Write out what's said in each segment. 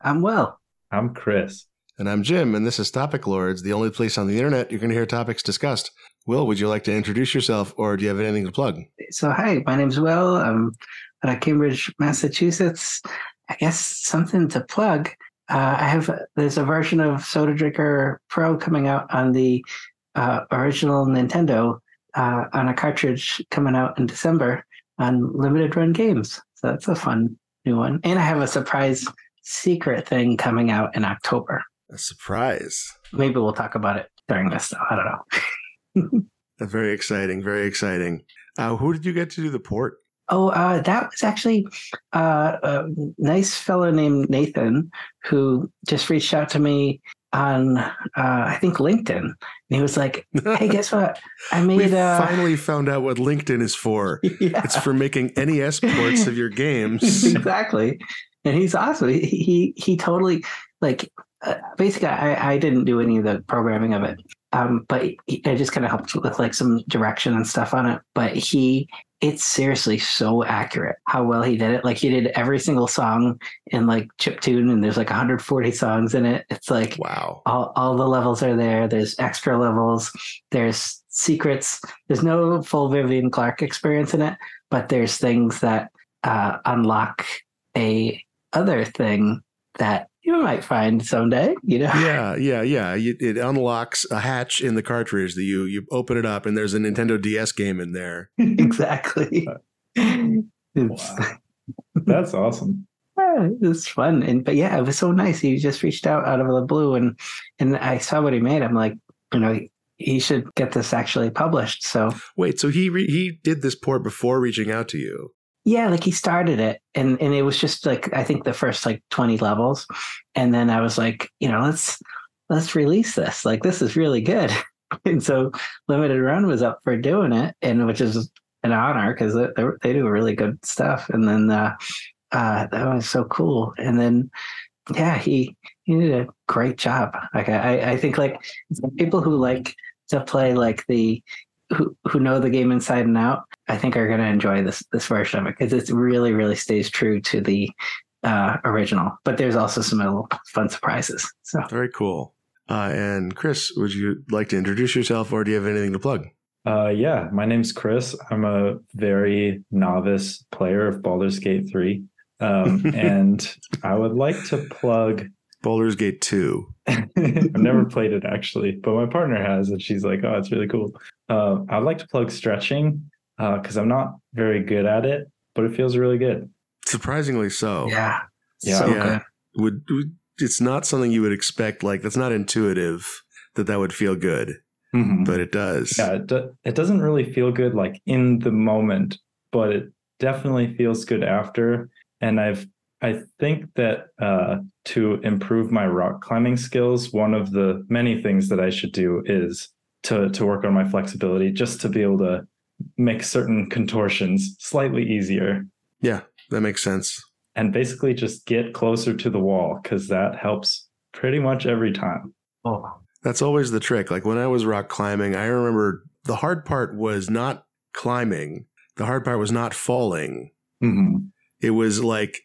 I'm Will. I'm Chris. And I'm Jim, and this is Topic Lords, the only place on the internet you're going to hear topics discussed. Will, would you like to introduce yourself, or do you have anything to plug? So, hi, my name's Will. I'm at Cambridge, Massachusetts. I guess something to plug. Uh, I have there's a version of Soda Drinker Pro coming out on the uh, original Nintendo uh, on a cartridge coming out in December on limited run games. So that's a fun new one. And I have a surprise secret thing coming out in October. A surprise. Maybe we'll talk about it during this. Though. I don't know. very exciting. Very exciting. Uh, who did you get to do the port? Oh, uh, that was actually uh, a nice fellow named Nathan who just reached out to me on, uh, I think, LinkedIn. And he was like, hey, guess what? I made we a. finally found out what LinkedIn is for. Yeah. It's for making NES ports of your games. exactly. And he's awesome. He, he, he totally, like, uh, basically, I, I didn't do any of the programming of it. Um, but he, I just kind of helped with like some direction and stuff on it. But he it's seriously so accurate how well he did it. Like he did every single song in like chip tune, and there's like 140 songs in it. It's like wow, all, all the levels are there. There's extra levels. There's secrets. There's no full Vivian Clark experience in it, but there's things that uh, unlock a other thing that you might find someday, you know? Yeah, yeah, yeah. It unlocks a hatch in the cartridge that you you open it up, and there's a Nintendo DS game in there. exactly. wow. That's awesome. Yeah, it's fun, and but yeah, it was so nice. He just reached out out of the blue, and and I saw what he made. I'm like, you know, he should get this actually published. So wait, so he re- he did this port before reaching out to you? Yeah like he started it and and it was just like i think the first like 20 levels and then i was like you know let's let's release this like this is really good. And so limited run was up for doing it and which is an honor because they, they do really good stuff and then uh, uh, that was so cool and then yeah he he did a great job like i i think like people who like to play like the who who know the game inside and out, I think are going to enjoy this this version of it because it really really stays true to the uh, original. But there's also some little fun surprises. So very cool. Uh, and Chris, would you like to introduce yourself, or do you have anything to plug? Uh, yeah, my name's Chris. I'm a very novice player of Baldur's Gate 3. Um, and I would like to plug Baldur's Gate 2. I've never played it actually, but my partner has, and she's like, oh, it's really cool. Uh, I'd like to plug stretching because uh, I'm not very good at it, but it feels really good. Surprisingly so. Yeah. Yeah. So yeah. Would, would, it's not something you would expect. Like that's not intuitive that that would feel good, mm-hmm. but it does. Yeah. It, do, it doesn't really feel good like in the moment, but it definitely feels good after. And I've I think that uh, to improve my rock climbing skills, one of the many things that I should do is to to work on my flexibility, just to be able to make certain contortions slightly easier. Yeah, that makes sense. And basically, just get closer to the wall because that helps pretty much every time. Oh, that's always the trick. Like when I was rock climbing, I remember the hard part was not climbing. The hard part was not falling. Mm-hmm. It was like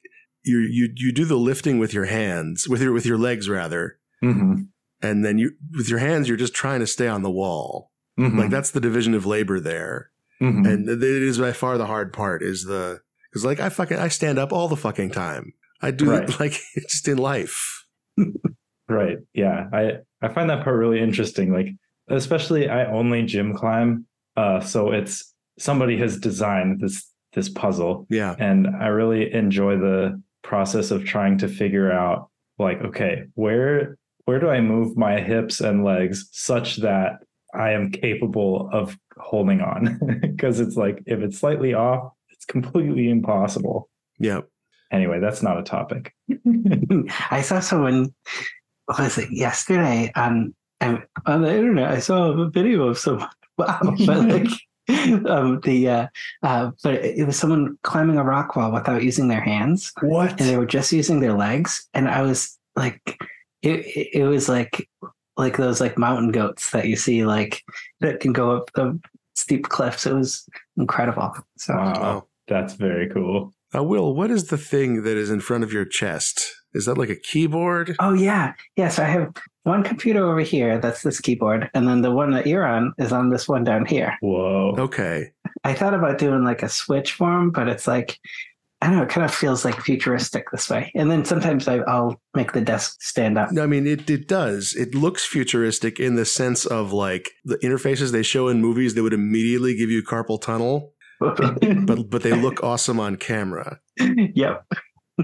you you you do the lifting with your hands with your with your legs rather, mm-hmm. and then you with your hands you're just trying to stay on the wall. Mm-hmm. Like that's the division of labor there, mm-hmm. and it is by far the hard part. Is the because like I fucking I stand up all the fucking time. I do right. it like just in life. right. Yeah. I I find that part really interesting. Like especially I only gym climb, uh, so it's somebody has designed this this puzzle. Yeah. And I really enjoy the process of trying to figure out like okay where where do i move my hips and legs such that i am capable of holding on because it's like if it's slightly off it's completely impossible yep anyway that's not a topic i saw someone was it yesterday on on the internet i saw a video of someone wow but like um, the uh, uh, but it was someone climbing a rock wall without using their hands. What? And they were just using their legs. And I was like, it it was like like those like mountain goats that you see like that can go up the steep cliffs. It was incredible. So wow, that's very cool. Uh, Will, what is the thing that is in front of your chest? Is that like a keyboard? Oh yeah, yeah. So I have one computer over here. That's this keyboard, and then the one that you're on is on this one down here. Whoa. Okay. I thought about doing like a switch form, but it's like I don't know. It kind of feels like futuristic this way. And then sometimes I, I'll make the desk stand up. No, I mean it. It does. It looks futuristic in the sense of like the interfaces they show in movies that would immediately give you carpal tunnel, but but they look awesome on camera. yep,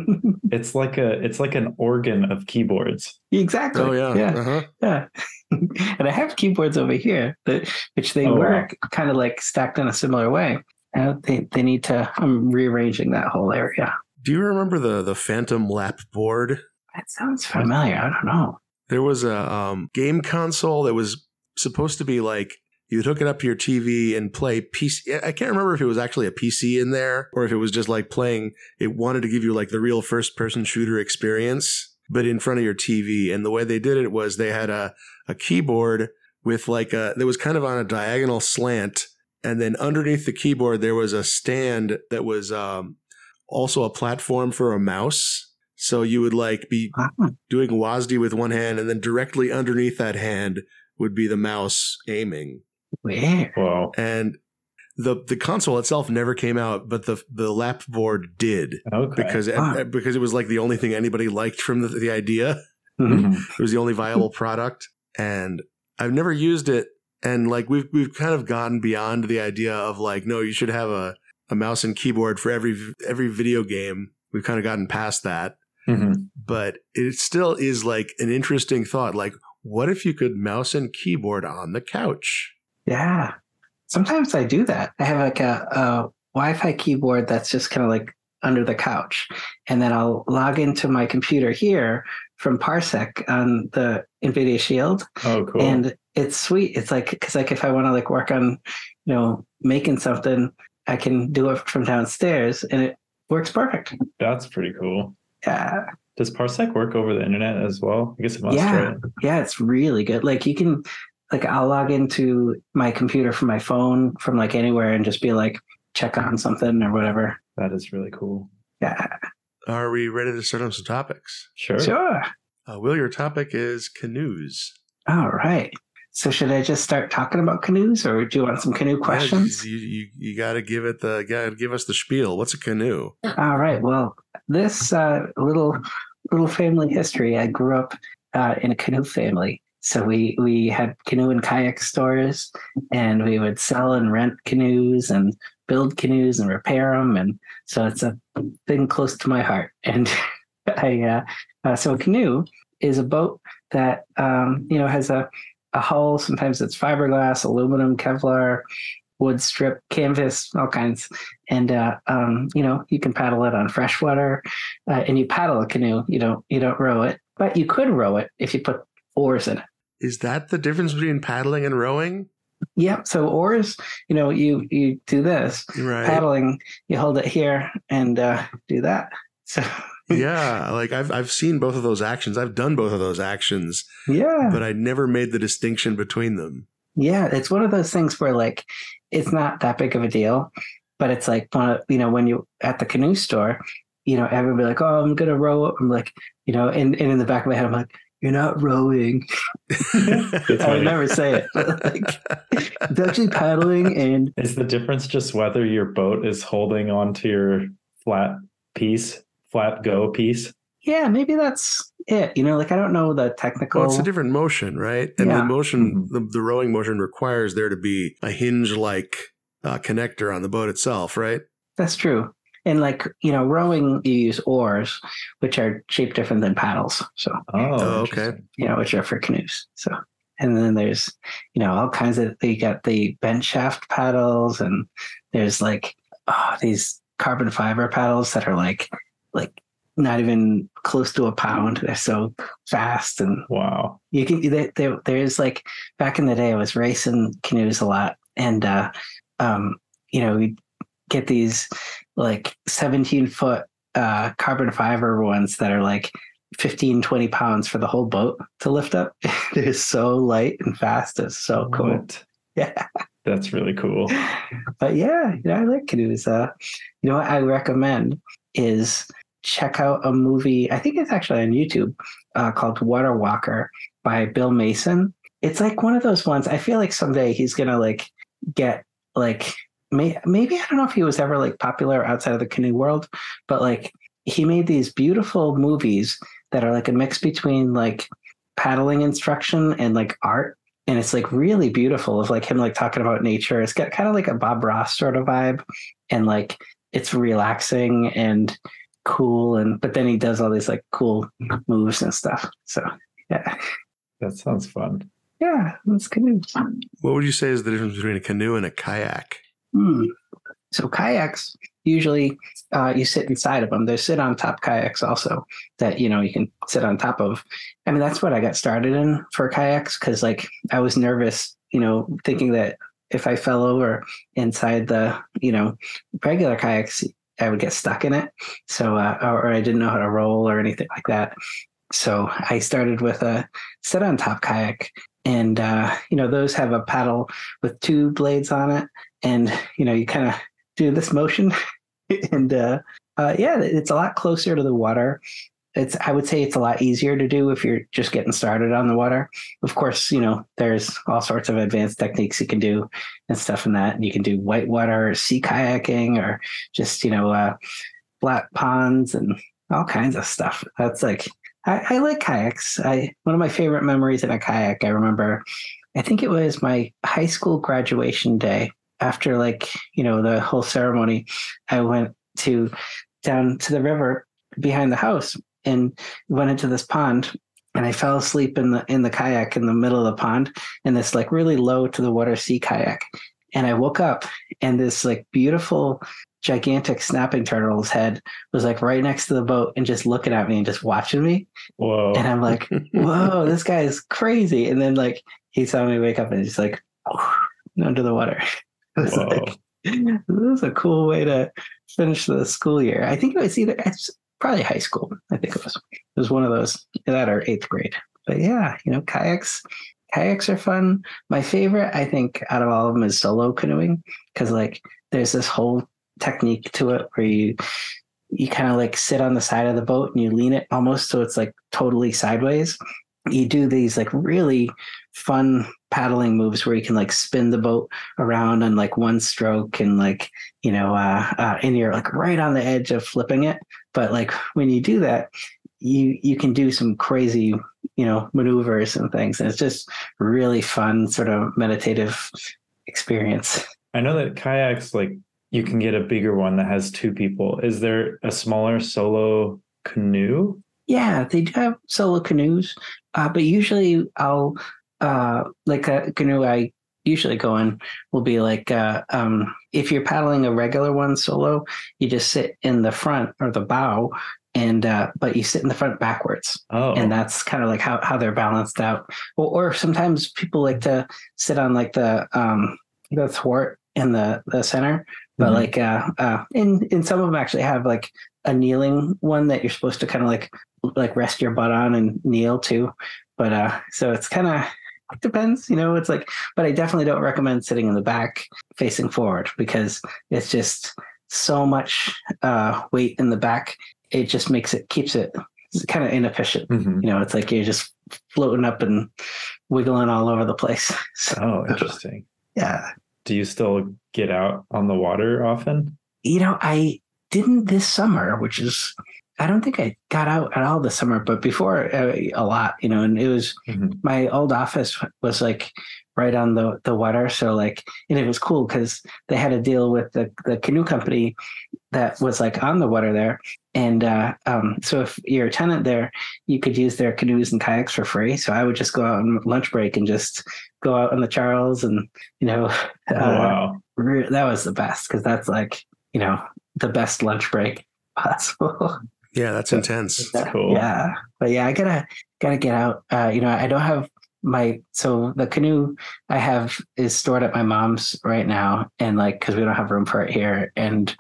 It's like a it's like an organ of keyboards. exactly. Oh yeah. yeah. Uh-huh. Yeah. and I have keyboards over here that which they Oh, wow. work kind of like stacked in a similar way. Uh, they they need to. I'm rearranging that whole area. Do you remember the the Phantom Lap board? That sounds familiar. I don't know. There was a um, game console that was supposed to be like you'd hook it up to your TV and play PC. I can't remember if it was actually a PC in there or if it was just like playing. It wanted to give you like the real first person shooter experience, but in front of your TV. And the way they did it was they had a a keyboard with like a that was kind of on a diagonal slant, and then underneath the keyboard there was a stand that was um, also a platform for a mouse. So you would like be Ah, doing WASD with one hand, and then directly underneath that hand would be the mouse aiming. weird. Whoa. And the the console itself never came out, but the the lap board did Okay. because it, Ah. because it was like the only thing anybody liked from the, the idea. Mhm. Mhm. It was the only viable product, and I've never used it. And like we've we've kind of gotten beyond the idea of like no, you should have a a mouse and keyboard for every every video game. We've kind of gotten past that Mhm. but it still is like an interesting thought. Like, what if you could mouse and keyboard on the couch? Yeah. Sometimes I do that. I have like a, a Wi-Fi keyboard that's just kind of like under the couch, and then I'll log into my computer here from Parsec on the NVIDIA Shield, Oh, cool. and it's sweet. It's like because like if I want to like work on, you know, making something, I can do it from downstairs, and it works perfect. That's pretty cool. Yeah. Does Parsec work over the internet as well? I guess it must, Yeah. right? Yeah, it's really good. Like you can like I'll log into my computer from my phone from like anywhere and just be like check on something or whatever. That is really cool. Yeah. Are we ready to start on some topics? Sure. Sure. Uh, Will, your topic is canoes. All right. So should I just start talking about canoes or do you want some canoe questions? You you, you got to give it the got to give us the spiel. What's a canoe? All right. Well, this uh, little little family history. I grew up uh, in a canoe family, so we we had canoe and kayak stores, and we would sell and rent canoes and build canoes and repair them, and so it's a thing close to my heart. And I uh, uh, so a canoe is a boat that um, you know has a a hull. Sometimes it's fiberglass, aluminum, Kevlar, wood strip, canvas, all kinds and uh, um, you know you can paddle it on freshwater, uh, and you paddle a canoe. You don't you don't row it, but you could row it if you put oars in it. Is that the difference between paddling and rowing? Yeah. So oars, you know, you you do this Right. paddling. You hold it here and uh, do that. So yeah, like I've I've seen both of those actions. I've done both of those actions, yeah, but I never made the distinction between them. yeah. It's one of those things where like it's not that big of a deal, but it's like one of, you know when you at the canoe store, you know everybody like oh I'm gonna row. I'm like you know and, and in the back of my head I'm like you're not rowing. It's I would funny. never say it. But like, it's actually paddling, and Is the difference just whether your boat is holding onto your flat piece, flat go piece? yeah, maybe that's it. You know, like I don't know the technical. Well, it's a different motion, right? And Yeah. the motion, Mhm. the, the rowing motion requires there to be a hinge like uh, connector on the boat itself, right? that's true. And like you know, rowing you use oars, which are shaped different than paddles. So Oh, Oh, okay. you know, which are for canoes. So and then there's you know all kinds of they got the bent shaft paddles, and there's like oh, these carbon fiber paddles that are like like not even close to a pound. They're so fast and Wow. you can there, there there's like back in the day i was racing canoes a lot and uh um you know we get these like 17 foot uh carbon fiber ones that are like 15 20 pounds for the whole boat to lift up they're so light and fast it's so cool What? yeah That's really cool. but yeah you know i like canoes uh you know what i recommend is check out a movie. I think it's actually on YouTube uh, called Waterwalker by Bill Mason. It's like one of those ones. I feel like someday he's gonna like get like may, maybe I don't know if he was ever like popular outside of the canoe world, but like he made these beautiful movies that are like a mix between like paddling instruction and like art and it's like really beautiful of like him like talking about nature it's got kind of like a bob ross sort of vibe and like it's relaxing and cool and but then he does all these like cool moves and stuff so yeah That sounds fun. yeah that's canoe What would you say is the difference between a canoe and a kayak? Hmm. So kayaks usually uh, you sit inside of them. There's sit on top kayaks also that you know you can sit on top of. I mean that's what I got started in for kayaks because like I was nervous, you know, thinking that if I fell over inside the you know regular kayaks, I would get stuck in it. So uh, or I didn't know how to roll or anything like that. So I started with a sit on top kayak, and uh, you know those have a paddle with two blades on it and you know you kind of do this motion and uh, uh, yeah it's a lot closer to the water. It's i would say it's a lot easier to do if you're just getting started on the water. Of course you know there's all sorts of advanced techniques you can do and stuff in that. You can do whitewater sea kayaking or just you know uh, flat ponds and all kinds of stuff. That's like I, I like kayaks. I one of my favorite memories in a kayak i remember i think it was my high school graduation day after like you know the whole ceremony i went to down to the river behind the house and went into this pond and i fell asleep in the in the kayak in the middle of the pond in this like really low to the water sea kayak. And i woke up and this like beautiful gigantic snapping turtle's head was like right next to the boat and just looking at me and just watching me. Whoa. and i'm like whoa this guy is crazy. And then like he saw me wake up and he's like under the water was Whoa. like, this is a cool way to finish the school year. I think it was either it's probably high school. I think it was. It was one of those that or eighth grade. But yeah, you know, kayaks. Kayaks are fun. My favorite, I think, out of all of them is solo canoeing because like there's this whole technique to it where you you kind of like sit on the side of the boat and you lean it almost so it's like totally sideways. You do these like really fun paddling moves where you can like spin the boat around on like one stroke and like you know uh, uh and you're like right on the edge of flipping it but like when you do that you you can do some crazy you know maneuvers and things and it's just really fun sort of meditative experience I know that kayaks, like you can get a bigger one that has two people. Is there a smaller solo canoe? Yeah they do have solo canoes uh but usually i'll uh like a canoe i usually go in will be like uh um if you're paddling a regular one solo you just sit in the front or the bow and uh but you sit in the front backwards. Oh, and that's kind of like how, how they're balanced out. Or, or sometimes people like to sit on like the um the thwart in the the center but Mhm. like uh uh in in some of them actually have like a kneeling one that you're supposed to kind of like like rest your butt on and kneel too but uh so it's kind of depends you know it's like but i definitely don't recommend sitting in the back facing forward because it's just so much uh weight in the back it just makes it keeps it kind of inefficient Mhm. you know it's like you're just floating up and wiggling all over the place so oh, interesting. yeah Do you still get out on the water often? you know i didn't this summer which is i don't think i got out at all this summer but before uh, a lot you know and it was Mhm. my old office was like right on the the water so like and it was cool because they had a deal with the the canoe company that was like on the water there and uh um so if you're a tenant there you could use their canoes and kayaks for free so i would just go out on lunch break and just go out on the charles and you know Oh, uh, wow. re- that was the best because that's like you know the best lunch break possible Yeah, that's intense. That's cool. yeah but yeah i gotta gotta get out uh you know i don't have my so the canoe i have is stored at my mom's right now and like because we don't have room for it here and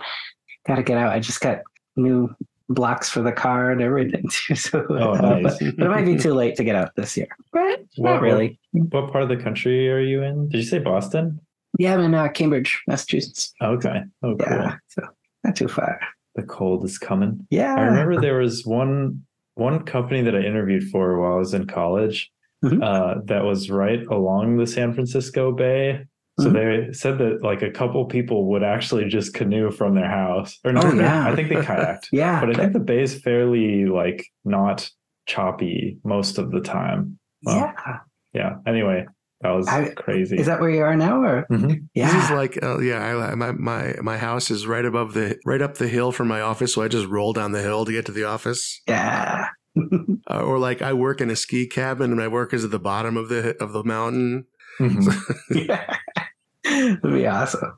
gotta get out i just got new blocks for the car and everything too so Oh, uh, nice. but, but it might be too late to get out this year but not What- really What part of the country are you in? Did you say Boston? yeah i'm in uh, cambridge massachusetts Okay. Oh, cool. yeah so not too far the cold is coming. Yeah. I remember there was one one company that I interviewed for while I was in college Mhm. uh, that was right along the San Francisco Bay. So Mhm. they said that like a couple people would actually just canoe from their house, or no, Oh, yeah. I think they kayaked. Yeah. But I think the bay is fairly like not choppy most of the time. Well, yeah. yeah. Anyway, that was I- crazy. Is that where you are now? Or Mhm. yeah. This is like, uh, yeah, I, my my my house is right above the right up the hill from my office, so I just roll down the hill to get to the office. yeah. Uh, or like, I work in a ski cabin, and my work is at the bottom of the of the mountain. Mhm. yeah. That'd be awesome.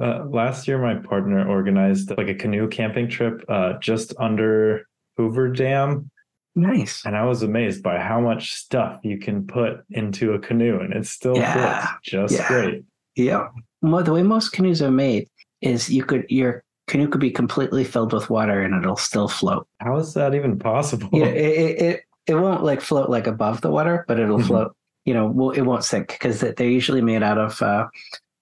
Uh, last year, my partner organized like a canoe camping trip uh, just under Hoover Dam, Nice. and I was amazed by how much stuff you can put into a canoe, and it still Yeah. fits just Yeah. great. Yeah. Well, the way most canoes are made is you could your canoe could be completely filled with water and it'll still float. How is that even possible? Yeah, it, it, it it won't like float like above the water, but it'll Mhm. float. You know, it won't sink because they're usually made out of uh,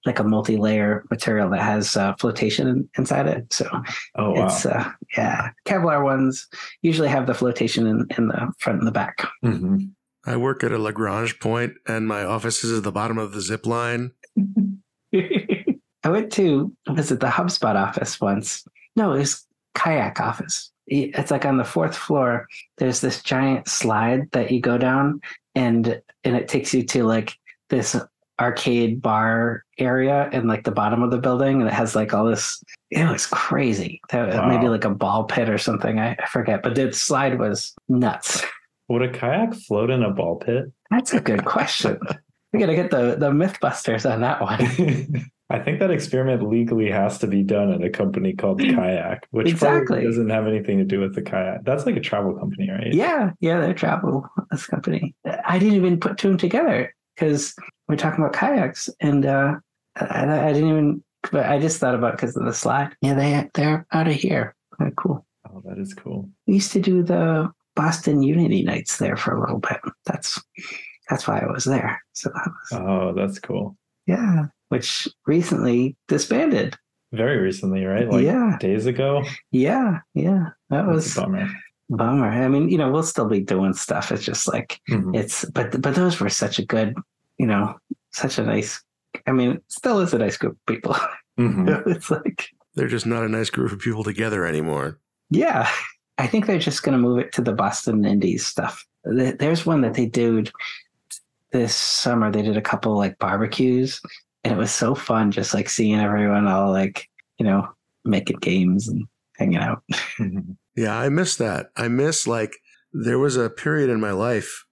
like a multi-layer material that has uh, flotation inside it. So oh wow! it's uh, yeah, Kevlar ones usually have the flotation in, in the front and the back. Mhm. I work at a Lagrange point, and my office is at the bottom of the zip line. I went to visit the HubSpot office once. No, it was kayak office. It's like on the fourth floor. There's this giant slide that you go down, and and it takes you to like this arcade bar area in like the bottom of the building, and it has like all this. It was crazy. That uh, Wow. maybe like a ball pit or something. I, I forget, but the slide was nuts. Would a kayak float in a ball pit? That's a good question. We gotta get the the MythBusters on that one. I think that experiment legally has to be done at a company called Kayak, which Exactly. doesn't have anything to do with the kayak. That's like a travel company, right? Yeah, yeah, they're travel this company. I didn't even put two together because we're talking about kayaks, and uh, I, I didn't even. But I just thought about because of the slide. Yeah, they they're out of here. They're cool. Oh, that is cool. We used to do the Boston Unity Knights there for a little bit. That's that's why I was there. So that was, Oh, that's cool. yeah, which recently disbanded. Very recently, right? Like Yeah. days ago. Yeah, yeah, that That's was bummer. Bummer. I mean, you know, we'll still be doing stuff. It's just like Mhm. it's but but those were such a good you know such a nice i mean it still is a nice group of people Mhm. it's like They're just not a nice group of people together anymore. yeah i think they're just going to move it to the boston indies stuff there's one that they did this summer they did a couple like barbecues and it was so fun just like seeing everyone all like you know making games and hanging out Mhm. Yeah, I miss that. I miss like there was a period in my life,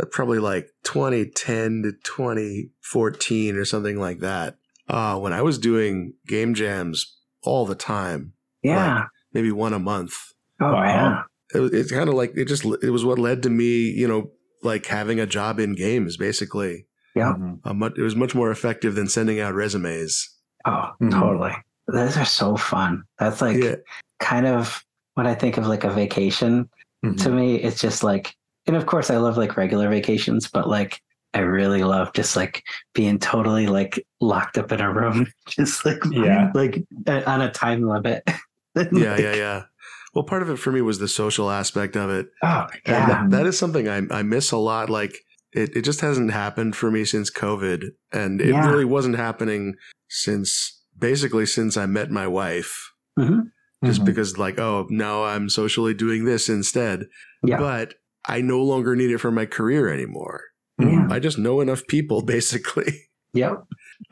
uh, probably like 2010 to 2014 or something like that, uh, when I was doing game jams all the time, yeah maybe one a month. oh Wow. yeah It, was- it's kind of like it just it was what led to me, you know, like having a job in games. Basically, yeah much, it was much more effective than sending out resumes. oh Mhm. totally those are so fun that's like yeah, kind of when I think of like a vacation, Mhm. to me, it's just like, and of course, I love like regular vacations, but like, I really love just like being totally like locked up in a room, just like, Yeah. like on a time limit. yeah, yeah, yeah. Well, part of it for me was the social aspect of it. Oh, yeah. that, that is something I, I miss a lot. Like it, it just hasn't happened for me since COVID. And it Yeah. really wasn't happening since basically since I met my wife. Mhm. Just Mhm. because like, oh, now I'm socially doing this instead. Yeah. But I no longer need it for my career anymore. Mhm. I just know enough people basically. yeah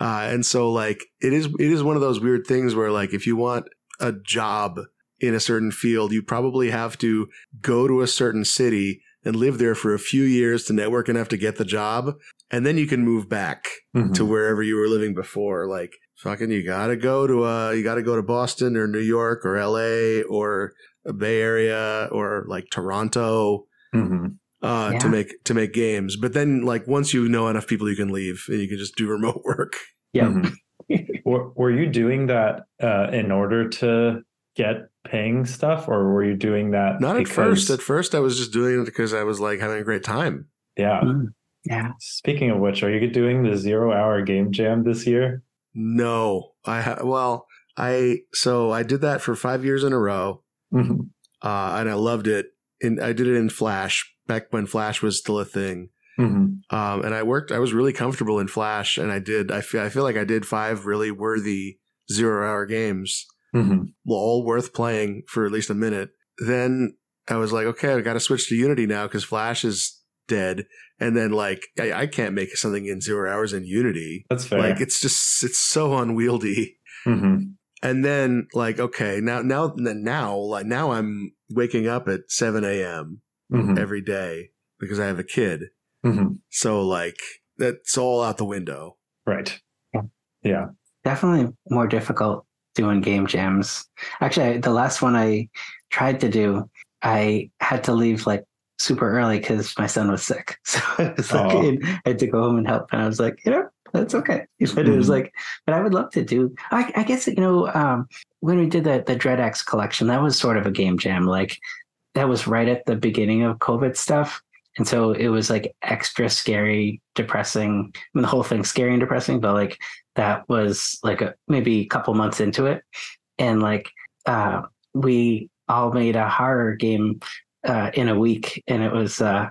Uh, and so like it is it is one of those weird things where like if you want a job in a certain field, you probably have to go to a certain city and live there for a few years to network enough to get the job. And then you can move back Mhm. to wherever you were living before. Like fucking you gotta go to uh you gotta go to Boston or New York or LA or a Bay Area or like Toronto Mhm. uh to make to make games. But then like once you know enough people you can leave and you can just do remote work. Yep. Mhm. were, were you doing that uh, in order to get paying stuff, or were you doing that? Not at first. At first, I was just doing it because I was like having a great time. yeah. Mm. Yeah. Speaking of which, are you doing the zero hour game jam this year? No, I ha- well, I so I did that for five years in a row, Mhm. uh, and I loved it. And I did it in Flash back when Flash was still a thing. Mhm. Um, and I worked. I was really comfortable in Flash, and I did. I feel. I feel like I did five really worthy zero-hour games, Mhm. all worth playing for at least a minute. Then I was like, okay, I got to switch to Unity now because Flash is dead. And then like, I, I can't make something in zero hours in Unity. That's fair. Like, it's just it's so unwieldy. Mhm. And then like, okay, now now now like now I'm waking up at seven a.m. Mhm. every day because I have a kid. Mhm. So like that's all out the window. Right. Yeah. Yeah. Definitely more difficult doing game jams. Actually, the last one I tried to do, I had to leave like super early because my son was sick. So I was like, Oh. I had to go home and help. And I was like, you know, that's okay. But it was Mhm. like, but I would love to do. I, I guess you know, um, when we did the the Dread X collection, that was sort of a game jam. Like that was right at the beginning of COVID stuff. And so it was like extra scary, depressing. I mean, the whole thing's scary and depressing, but like that was like a maybe a couple months into it. And like uh we all made a horror game uh in a week and it was uh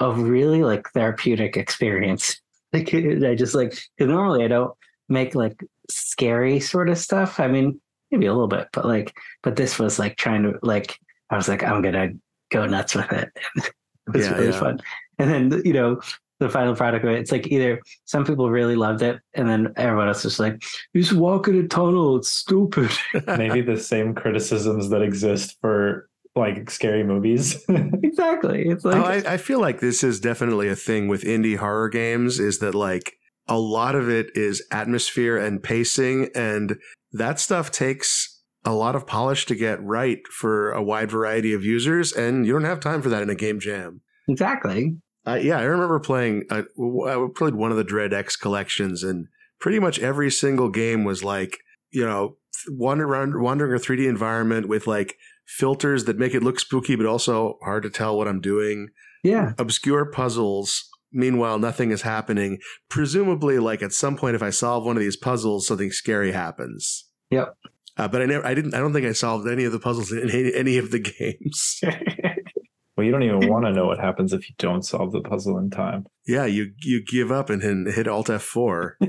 a really like therapeutic experience. Like I just like because normally I don't make like scary sort of stuff. I mean, maybe a little bit, but like but this was like trying to like I was like, I'm gonna go nuts with it. it was Yeah, really yeah. fun. And then you know, the final product of it, it's like either some people really loved it, and then everyone else is like, "You just walk in a tunnel. It's stupid." Maybe the same criticisms that exist for like scary movies. exactly. It's like oh, I, I feel like this is definitely a thing with indie horror games is that like a lot of it is atmosphere and pacing and that stuff takes a lot of polish to get right for a wide variety of users and you don't have time for that in a game jam exactly. uh, yeah i remember playing uh, i played one of the dread x collections and pretty much every single game was like you know wander around wandering a 3d environment with like filters that make it look spooky but also hard to tell what i'm doing Yeah. obscure puzzles. Meanwhile, nothing is happening. Presumably, like at some point, if I solve one of these puzzles, something scary happens. Yep. Uh, but I never, I didn't, I don't think I solved any of the puzzles in any, any of the games. well, you don't even want to know what happens if you don't solve the puzzle in time. yeah, you you give up and hit, hit Alt F four.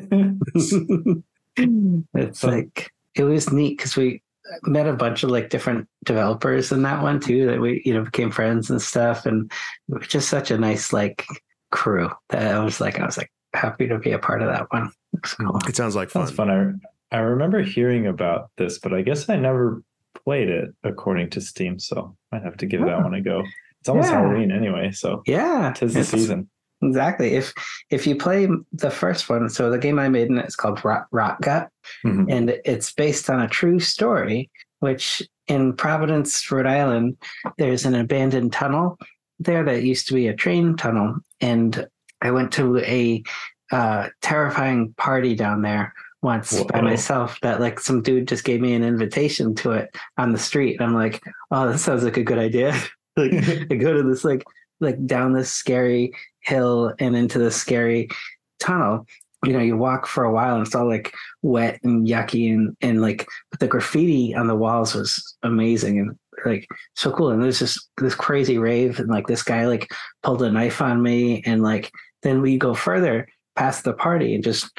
it's like it was neat because we met a bunch of like different developers in that one too that we you know became friends and stuff and it was just such a nice like crew that I was like I was like happy to be a part of that one. It cool. It sounds like fun. That's fun. I, I remember hearing about this, but I guess I never played it according to Steam, so I might have to give that Oh. one a go. It's almost Yeah. Halloween anyway, so Yeah, tis the it's- season. Exactly. If if you play the first one, so the game I made in it is called Rot, Rot Gut, Mhm. and it's based on a true story. Which in Providence, Rhode Island, there's an abandoned tunnel there that used to be a train tunnel, and I went to a uh, terrifying party down there once by myself. That like some dude just gave me an invitation to it on the street, and I'm like, oh, that sounds like a good idea. like I go to this like like down this scary hill and into this scary tunnel. You know, you walk for a while and it's all like wet and yucky and and like but the graffiti on the walls was amazing and like so cool. And there's this this crazy rave and like this guy like pulled a knife on me and like then we go further past the party and just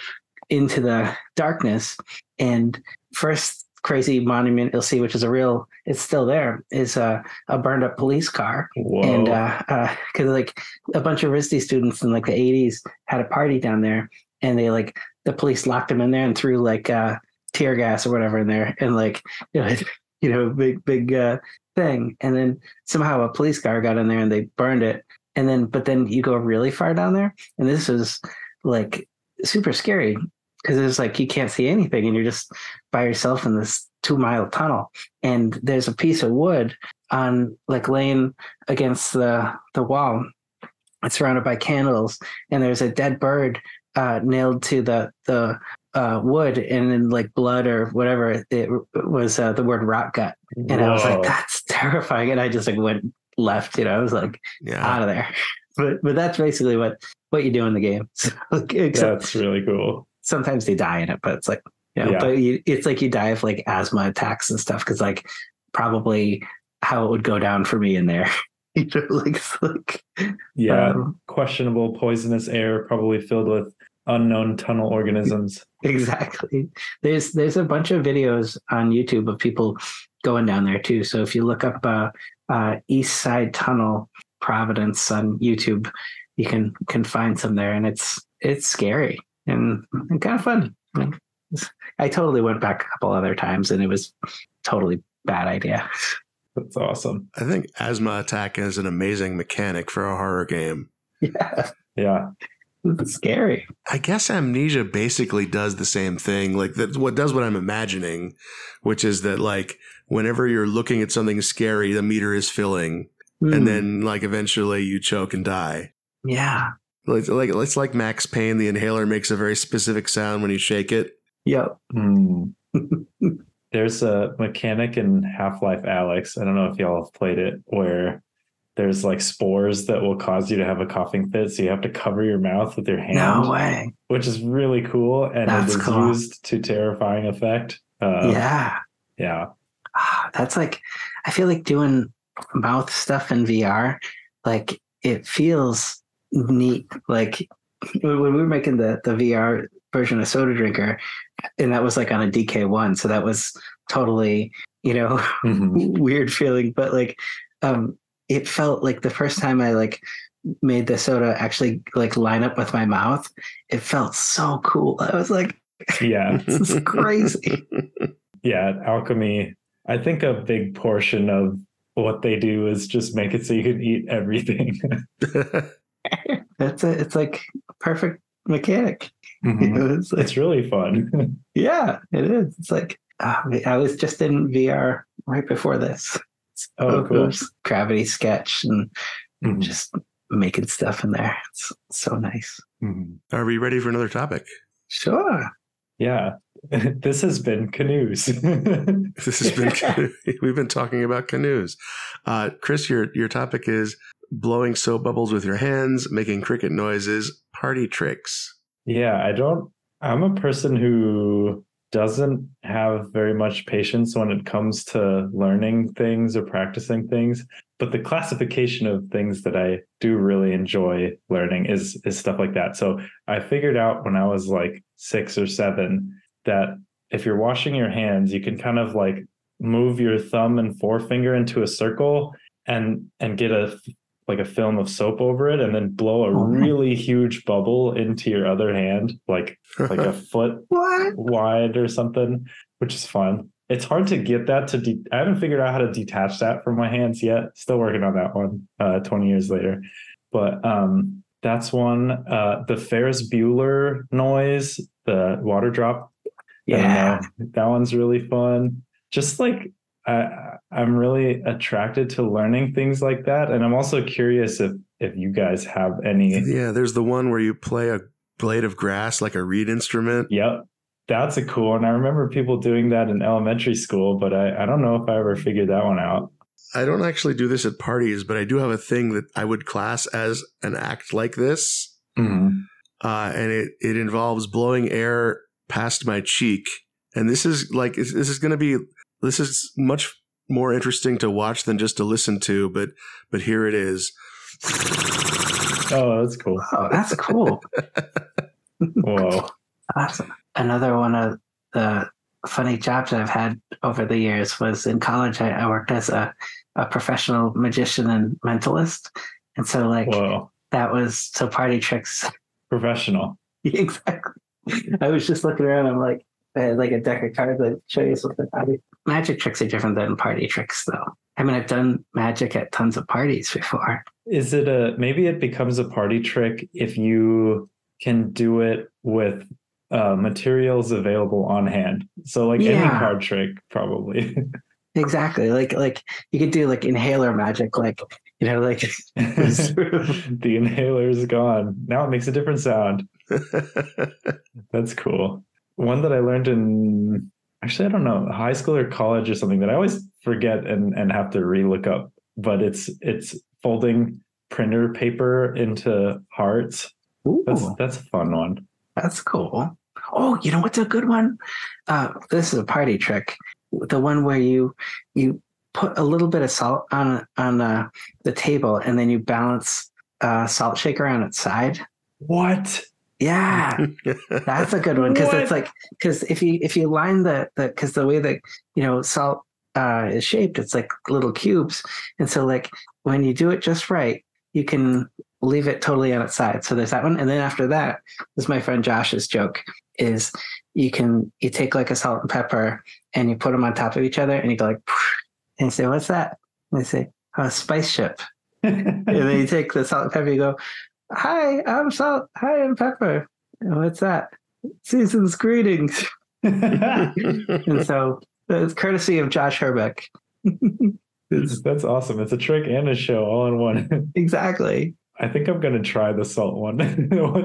into the darkness and first crazy monument you'll see which is a real it's still there is a, a burned up police car. Whoa. and uh because like a bunch of RISD students in like the 80s had a party down there and they like the police locked them in there and threw like uh tear gas or whatever in there and like you know, you know big big uh thing. And then somehow a police car got in there and they burned it. And then but then you go really far down there and this is like super scary because it's like you can't see anything and you're just by yourself in this two mile tunnel. And there's a piece of wood on like laying against the the wall. It's surrounded by candles and there's a dead bird uh nailed to the the uh wood and in like blood or whatever it was uh, the word rot gut. And i was like that's terrifying. And i just like went left you know i was like Yeah. out of there. But but that's basically what what you do in the game. So, except That's really cool. Sometimes they die in it but it's like You know, Yeah. but you, it's like you die of like asthma attacks and stuff because like probably how it would go down for me in there. you know, like, it's like Yeah. um, Questionable poisonous air, probably filled with unknown tunnel organisms. exactly. There's there's a bunch of videos on YouTube of people going down there too. So if you look up uh, uh, East Side Tunnel Providence on YouTube, you can can find some there, and it's it's scary and, and kind of fun. I, mean, I totally went back a couple other times, and it was totally bad idea. That's awesome. I think Asthma Attack is an amazing mechanic for a horror game. yeah, Yeah. it's scary. I guess Amnesia basically does the same thing. Like that, what does what I'm imagining, which is that like whenever you're looking at something scary, the meter is filling, Hmm, and then like eventually you choke and die. yeah, Like, like it's like Max Payne. The inhaler makes a very specific sound when you shake it. yep. Hmm. There's a mechanic in Half Life Alyx. I don't know if y'all have played it, where there's like spores that will cause you to have a coughing fit. So you have to cover your mouth with your hand, No way. which is really cool. And That's it is cool. used to terrifying effect. Uh, yeah. Yeah. Ah, that's like I feel like doing mouth stuff in VR. Like it feels neat. Like when we were making the the VR version of Soda Drinker, and that was like on a DK one, so that was totally you know Mhm. weird feeling. But like, um, it felt like the first time I like made the soda actually like line up with my mouth. It felt so cool. I was like, Yeah. this is crazy. Yeah. Owlchemy. I think a big portion of what they do is just make it so you can eat everything. That's it. It's like perfect mechanic. You Mhm. know, it's like, It's really fun. yeah, it is. It's like uh, I was just in VR right before this. Oh, It cool. Gravity Sketch and Mhm. just making stuff in there. It's so nice. Mhm. Are we ready for another topic? Sure. Yeah. this has been canoes. This has been we've been talking about canoes. Uh, Chris, your your topic is blowing soap bubbles with your hands, making cricket noises, party tricks. yeah, I don't I'm a person who doesn't have very much patience when it comes to learning things or practicing things. But the classification of things that I do really enjoy learning is is stuff like that. So I figured out when I was like six or seven that if you're washing your hands, you can kind of like move your thumb and forefinger into a circle and and get a like a film of soap over it and then blow a Oh. really huge bubble into your other hand like like a foot wide or something which is fun it's hard to get that to de- i haven't figured out how to detach that from my hands yet still working on that one uh 20 years later but um that's one uh the ferris bueller noise the water drop Yeah. that one's really fun. Just like I, I'm really attracted to learning things like that, and I'm also curious if if you guys have any. yeah, there's the one where you play a blade of grass like a reed instrument. Yep, that's a cool one. I remember people doing that in elementary school, but I, I don't know if I ever figured that one out. I don't actually do this at parties, but I do have a thing that I would class as an act like this. uh, and it it involves blowing air past my cheek. And this is like this is going to be this is much more interesting to watch than just to listen to. But but here it is. Oh, that's cool. Oh, that's cool. Whoa. Awesome. Another one of the funny jobs I've had over the years was in college. I, I worked as a, a professional magician and mentalist. And so, like, Whoa. that was so party tricks. Professional. exactly. I was just looking around. I'm like, I had like a deck of cards that show you something. Party. Magic tricks are different than party tricks, though. I mean, I've done magic at tons of parties before. Is it a maybe it becomes a party trick if you can do it with uh, materials available on hand? So, like any card trick, probably. Exactly. Like, like you could do like inhaler magic, like you know, like the inhaler is gone. Now it makes a different sound. That's cool. One that I learned in actually I don't know high school or college or something that I always forget and and have to relook up. But it's it's folding printer paper into hearts. That's Ooh, that's a fun one. that's cool. Oh, you know what's a good one? Uh, this is a party trick. The one where you you put a little bit of salt on on uh, the table and then you balance uh, salt shaker on its side. What? Yeah, that's a good one because it's like because if you if you line the the because the way that you know salt uh, is shaped, it's like little cubes, and so like when you do it just right, you can leave it totally on its side. So there's that one, and then after that, this is my friend Josh's joke is you can you take like a salt and pepper and you put them on top of each other, and you go like, and you say, "What's that?" And they say, "Oh, a spice ship." and then you take the salt and pepper, you go, Hi, I'm salt. Hi, I'm pepper. And what's that? Season's greetings. And so it's courtesy of Josh Herbeck. It's- that's awesome. It's a trick and a show all in one. exactly. I think I'm gonna try the salt one.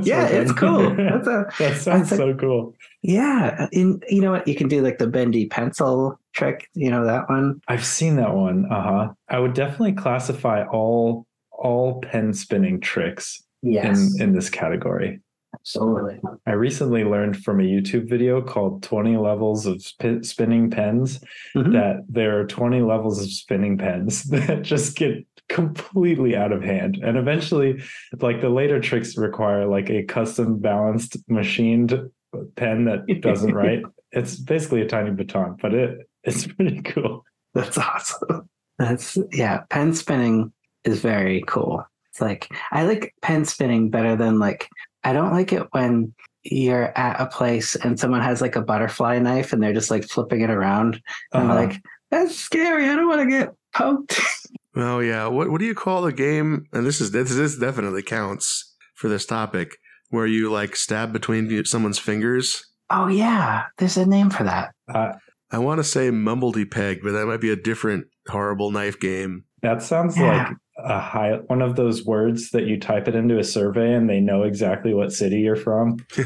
Yeah, it's cool. That's a that sounds so cool. yeah. In you know what? You can do like the bendy pencil trick. You know that one? I've seen that one. Uh huh. I would definitely classify all all pen spinning tricks in in this category. absolutely. I recently learned from a YouTube video called 20 Levels of Sp- Spinning Pens Mhm. that there are 20 levels of spinning pens that just get completely out of hand. And eventually, like the later tricks require like a custom balanced machined pen that doesn't write. It's basically a tiny baton, but it it's pretty cool. That's awesome. That's yeah. Pen spinning is very cool. It's like I like pen spinning better than like I don't like it when you're at a place and someone has like a butterfly knife and they're just like flipping it around. And Uh-huh. I'm like, that's scary. I don't want to get poked. Oh yeah. What what do you call the game? And this is this this definitely counts for this topic where you like stab between someone's fingers. Oh yeah, there's a name for that. Uh, I want to say Mumbledy Peg, but that might be a different horrible knife game. that sounds Yeah. like a high one of those words that you type it into a survey and they know exactly what city you're from.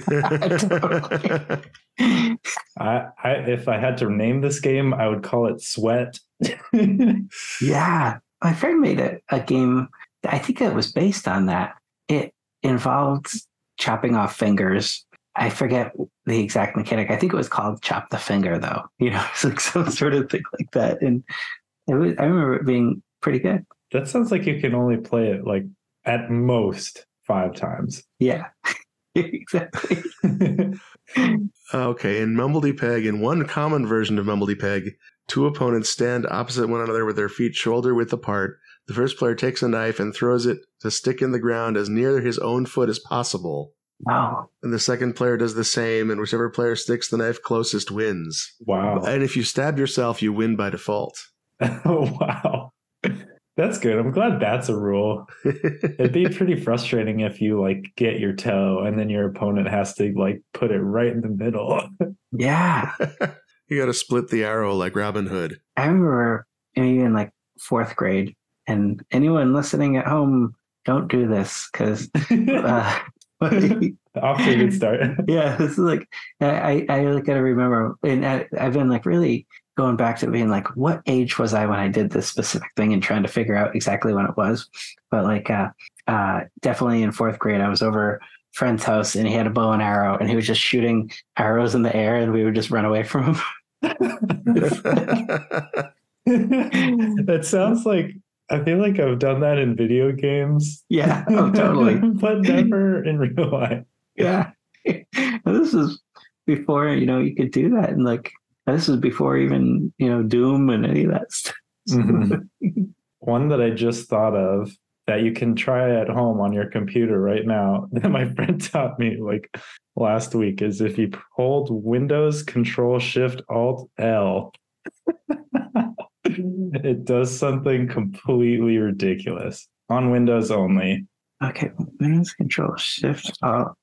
I, I if I had to name this game, I would call it Sweat. yeah, my friend made a, a game. I think it was based on that. It involved chopping off fingers. I forget the exact mechanic. I think it was called chop the finger, though. You know, it's like some sort of thing like that. And it was, I remember it being pretty good. That sounds like you can only play it like at most five times. Yeah, exactly. Uh, okay, in Mumbledy Peg, in one common version of Mumbledy Peg, two opponents stand opposite one another with their feet shoulder width apart. The first player takes a knife and throws it to stick in the ground as near his own foot as possible. Oh, And the second player does the same, and whichever player sticks the knife closest wins. wow. And if you stab yourself, you win by default. oh wow. That's good. I'm glad that's a rule. It'd be pretty frustrating if you like get your toe and then your opponent has to like put it right in the middle. yeah. you got to split the arrow like Robin Hood. I remember maybe in like fourth grade, and anyone listening at home, don't do this because uh, Off to a good start. yeah, this is like I I really gotta remember, and I, I've been like really going back to being like, what age was I when I did this specific thing, and trying to figure out exactly when it was. But like, uh, uh, definitely in fourth grade, I was over friend's house, and he had a bow and arrow, and he was just shooting arrows in the air, and we would just run away from him. that sounds like I feel like I've done that in video games. yeah, oh totally. but never in real life. yeah. This is before you know you could do that, and like this was before even you know Doom and any of that stuff. Mhm. One that I just thought of that you can try at home on your computer right now that my friend taught me like last week is if you hold Windows Control Shift Alt L, it does something completely ridiculous on Windows only. Okay, Windows Control Shift. Oh,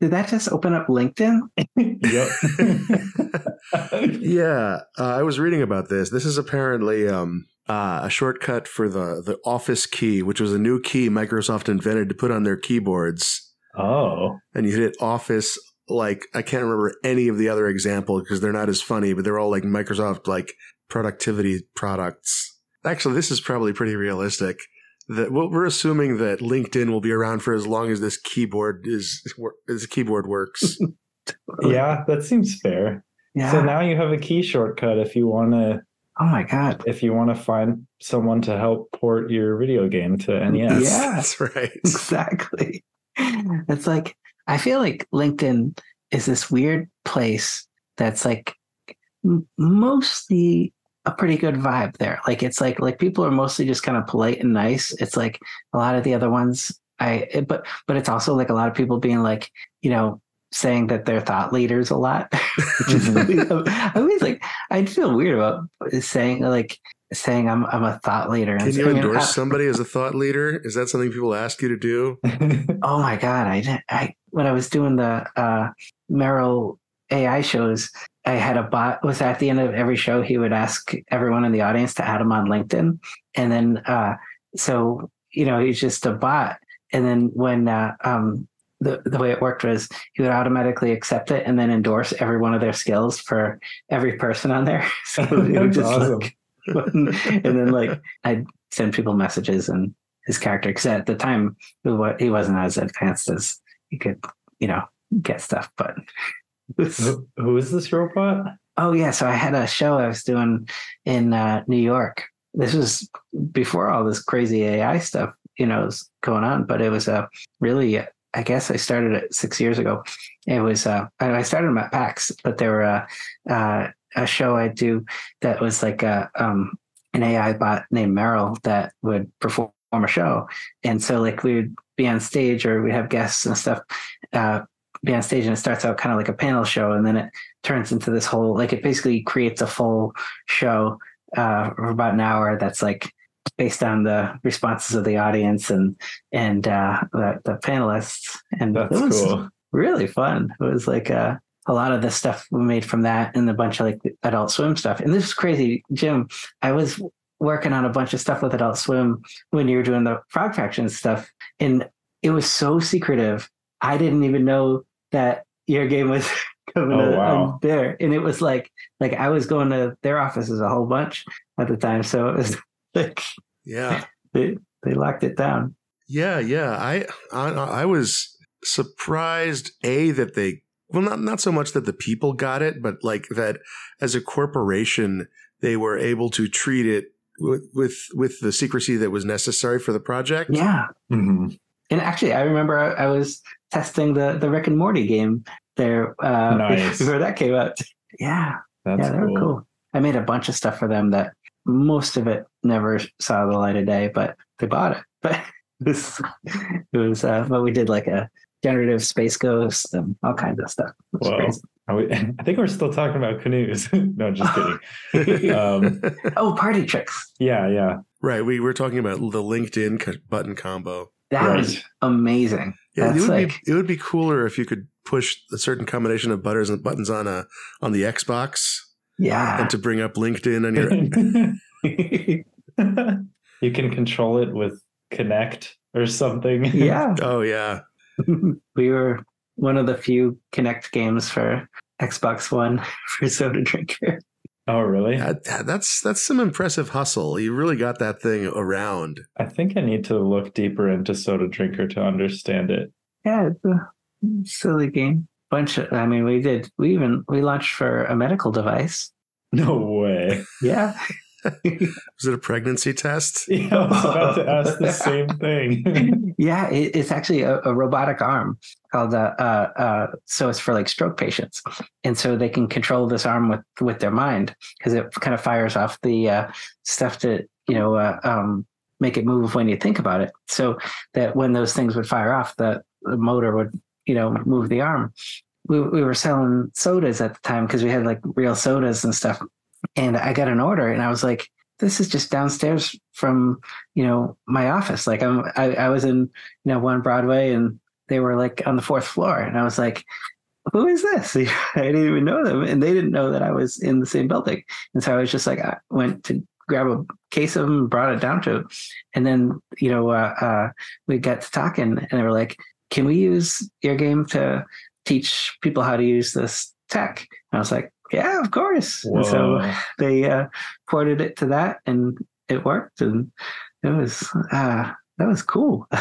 did that just open up LinkedIn? Yep. yeah, uh, I was reading about this. This is apparently um, uh, a shortcut for the the Office key, which was a new key Microsoft invented to put on their keyboards. oh. And you hit Office like I can't remember any of the other example because they're not as funny, but they're all like Microsoft like productivity products. Actually, this is probably pretty realistic. That well, we're assuming that LinkedIn will be around for as long as this keyboard is this keyboard works. Yeah, that seems fair. Yeah. So now you have a key shortcut if you want to oh my god. if you want to find someone to help port your video game to NES. Yeah. That's right. Exactly. It's like I feel like LinkedIn is this weird place that's like mostly a pretty good vibe there. Like it's like like people are mostly just kind of polite and nice. It's like a lot of the other ones I it- but but it's also like a lot of people being like, you know, saying that they're thought leaders a lot. Which is. I always like I feel weird about saying like saying I'm I'm a thought leader. Can you endorse I- somebody as a thought leader? Is that something people ask you to do? Oh my god! I did. I when I was doing the uh, Merrill AI shows, I had a bot. Was at the end of every show, he would ask everyone in the audience to add him on LinkedIn, and then uh, so you know he's just a bot. And then when uh, um, the the way it worked was he would automatically accept it and then endorse every one of their skills for every person on there. So it would just awesome. like, and then like I'd send people messages and his character because at the time he wasn't as advanced as he could you know get stuff but Who- is this robot? oh yeah so i had a show i was doing in uh, new york. This was before all this crazy ai stuff you know was going on but it was a really i guess i started it six years ago. It was uh i started them at pax but there were uh, uh, a show i do that was like a um an ai bot named merrill that would perform a show. And so like we would be on stage or we'd have guests and stuff uh be on stage and it starts out kind of like a panel show and then it turns into this whole like it basically creates a full show uh for about an hour that's like based on the responses of the audience and and uh the, the panelists. And That's it was cool. really fun. It was like uh a lot of the stuff we made from that and a bunch of like adult swim stuff. And this is crazy jim. I was working on a bunch of stuff with adult swim when you were doing the Frog Fractions stuff and it was so secretive i didn't even know that your game was coming Oh, to- wow. on there and it was like like i was going to their offices a whole bunch at the time so it was like Yeah. they they locked it down Yeah, yeah. I, I I was surprised a that they well not not so much that the people got it, but like that as a corporation they were able to treat it with with, with the secrecy that was necessary for the project. yeah Mhm. And actually, I remember I, I was testing the the Rick and Morty game there uh, Nice. before that came out. Yeah, That's yeah, they cool. were cool. I made a bunch of stuff for them that most of it never saw the light of day, but they bought it. But this it was, uh, but we did like a generative space ghost and all kinds of stuff. It was Whoa. we, I think we're still talking about canoes. no, just kidding. Um, Oh, party tricks! Yeah, yeah. right. We were talking about the LinkedIn button combo. That Right. was amazing. Yeah, it would like be it would be cooler if you could push a certain combination of buttons and buttons on a on the Xbox yeah. and to bring up LinkedIn on your you can control it with Kinect or something. yeah. Oh yeah. we were one of the few Kinect games for Xbox One for Soda Drinker. Oh, really? That- that- that's that's some impressive hustle. You really got that thing around. I think I need to look deeper into Soda Drinker to understand it. Yeah, it's a silly game. Bunch of, I mean, we did, we even, we launched for a medical device. No way. Yeah. Was it a pregnancy test? Yeah, I was about to ask the same thing. yeah, it, it's actually a, a robotic arm called, uh, uh, uh, so it's for like stroke patients. And so they can control this arm with, with their mind because it kind of fires off the uh, stuff to, you know, uh, um, make it move when you think about it. So that when those things would fire off, the, the motor would, you know, move the arm. We, we were selling sodas at the time because we had like real sodas and stuff. And I got an order and I was like, this is just downstairs from, you know, my office. Like I'm, I, I was in, you know, one Broadway and they were like on the fourth floor. And I was like, who is this? I didn't even know them. And they didn't know that I was in the same building. And so I was just like, I went to grab a case of them, brought it down to, and then, you know, uh, uh, we got to talking and they were like, can we use your game to teach people how to use this tech? And I was like, yeah, of course. And so they uh, ported it to that and it worked. And it was, uh, that was cool.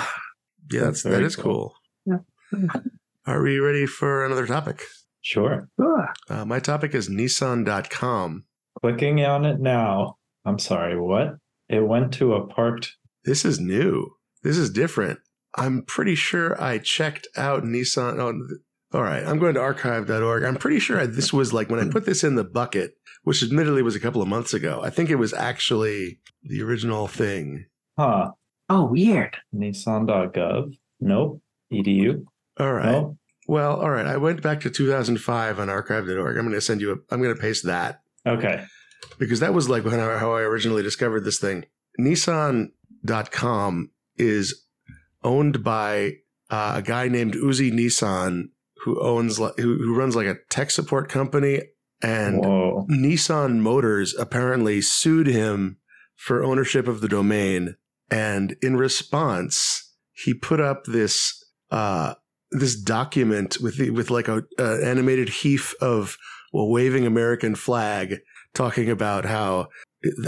Yeah, that's, that Very is cool. cool. Yeah. Are we ready for another topic? Sure. Sure. Uh, my topic is Nissan.com. Clicking on it now. I'm sorry, what? It went to a parked. This is new. This is different. I'm pretty sure I checked out Nissan. Oh, th- all right. I'm going to archive.org. I'm pretty sure I, this was like when I put this in the bucket, which admittedly was a couple of months ago. I think it was actually the original thing. Huh. Oh, weird. Nissan.gov. Nope. Edu. All right. Nope. Well, all right. I went back to 2005 on archive.org. I'm going to send you a, I'm going to paste that Okay. because that was like when I, how I originally discovered this thing. Nissan.com is owned by uh, a guy named Uzi Nissan who owns who, who runs like a tech support company and Whoa. Nissan Motors apparently sued him for ownership of the domain and in response he put up this uh this document with the, with like a, a animated heaf of a waving American flag talking about how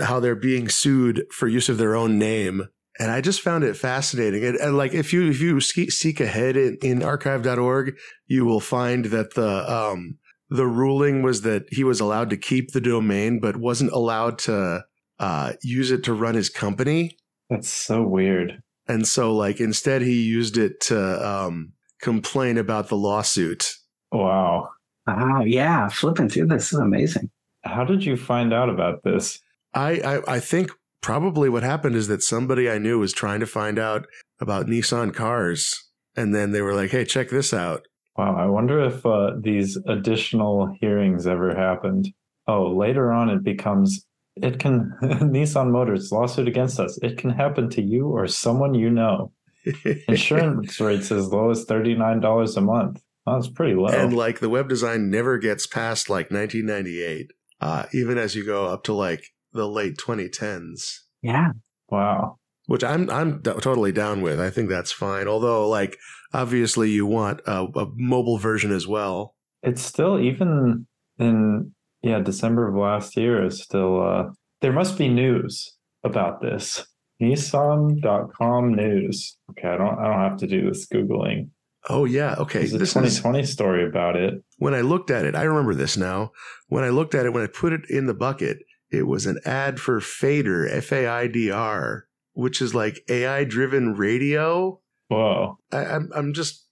how they're being sued for use of their own name and I just found it fascinating. And, and like if you if you seek ahead in, in archive.org, you will find that the um the ruling was that he was allowed to keep the domain, but wasn't allowed to uh, use it to run his company. That's so weird. And so, like, instead, he used it to um, complain about the lawsuit. Wow. Wow, yeah. Flipping through this is amazing. How did you find out about this? I, I, I think probably what happened is that somebody I knew was trying to find out about Nissan cars. And then they were like, hey, check this out. Wow. I wonder if uh, these additional hearings ever happened. Oh, later on, it becomes it can Nissan Motors lawsuit against us. It can happen to you or someone you know. Insurance rates as low as $39 a month. That's pretty low. And like the web design never gets past like 1998, uh, even as you go up to like the late 2010s. Yeah. wow. which I'm I'm d- totally down with. I think that's fine. Although, like, obviously, you want a, a mobile version as well. It's still even in yeah, December of last year is still uh there must be news about this. Nissan.com news. Okay, I don't I don't have to do this Googling. Oh yeah, okay. There's a This is 2020 story about it. when I looked at it. I remember this now. When I looked at it, when I put it in the bucket, it was an ad for Fader, F A I D R, which is like AI driven radio. Whoa. I, I'm I'm just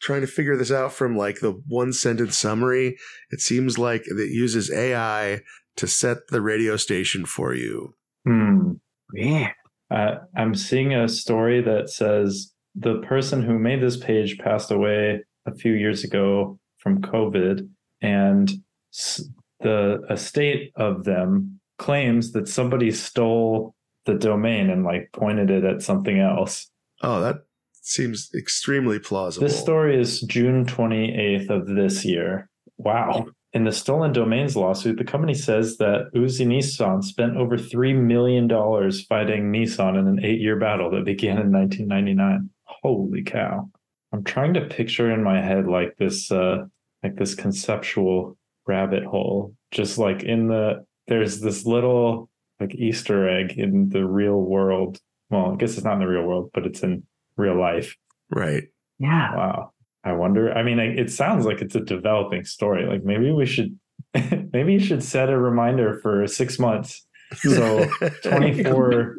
trying to figure this out from like the one sentence summary. It seems like it uses AI to set the radio station for you. Hmm. Yeah. Uh, I'm seeing a story that says the person who made this page passed away a few years ago from COVID, and s- the estate of them claims that somebody stole the domain and like pointed it at something else. Oh, that seems extremely plausible. This story is June 28th of this year. Wow. In the stolen domains lawsuit, the company says that Uzi Nissan spent over $3 million fighting Nissan in an eight year battle that began in 1999. Holy cow. I'm trying to picture in my head like this, uh, like this conceptual rabbit hole, just like in the, there's this little like Easter egg in the real world. Well, I guess it's not in the real world, but it's in real life. right. Yeah. Wow. I wonder. I mean, it it sounds like it's a developing story. Like maybe we should, maybe you should set a reminder for six months. So 24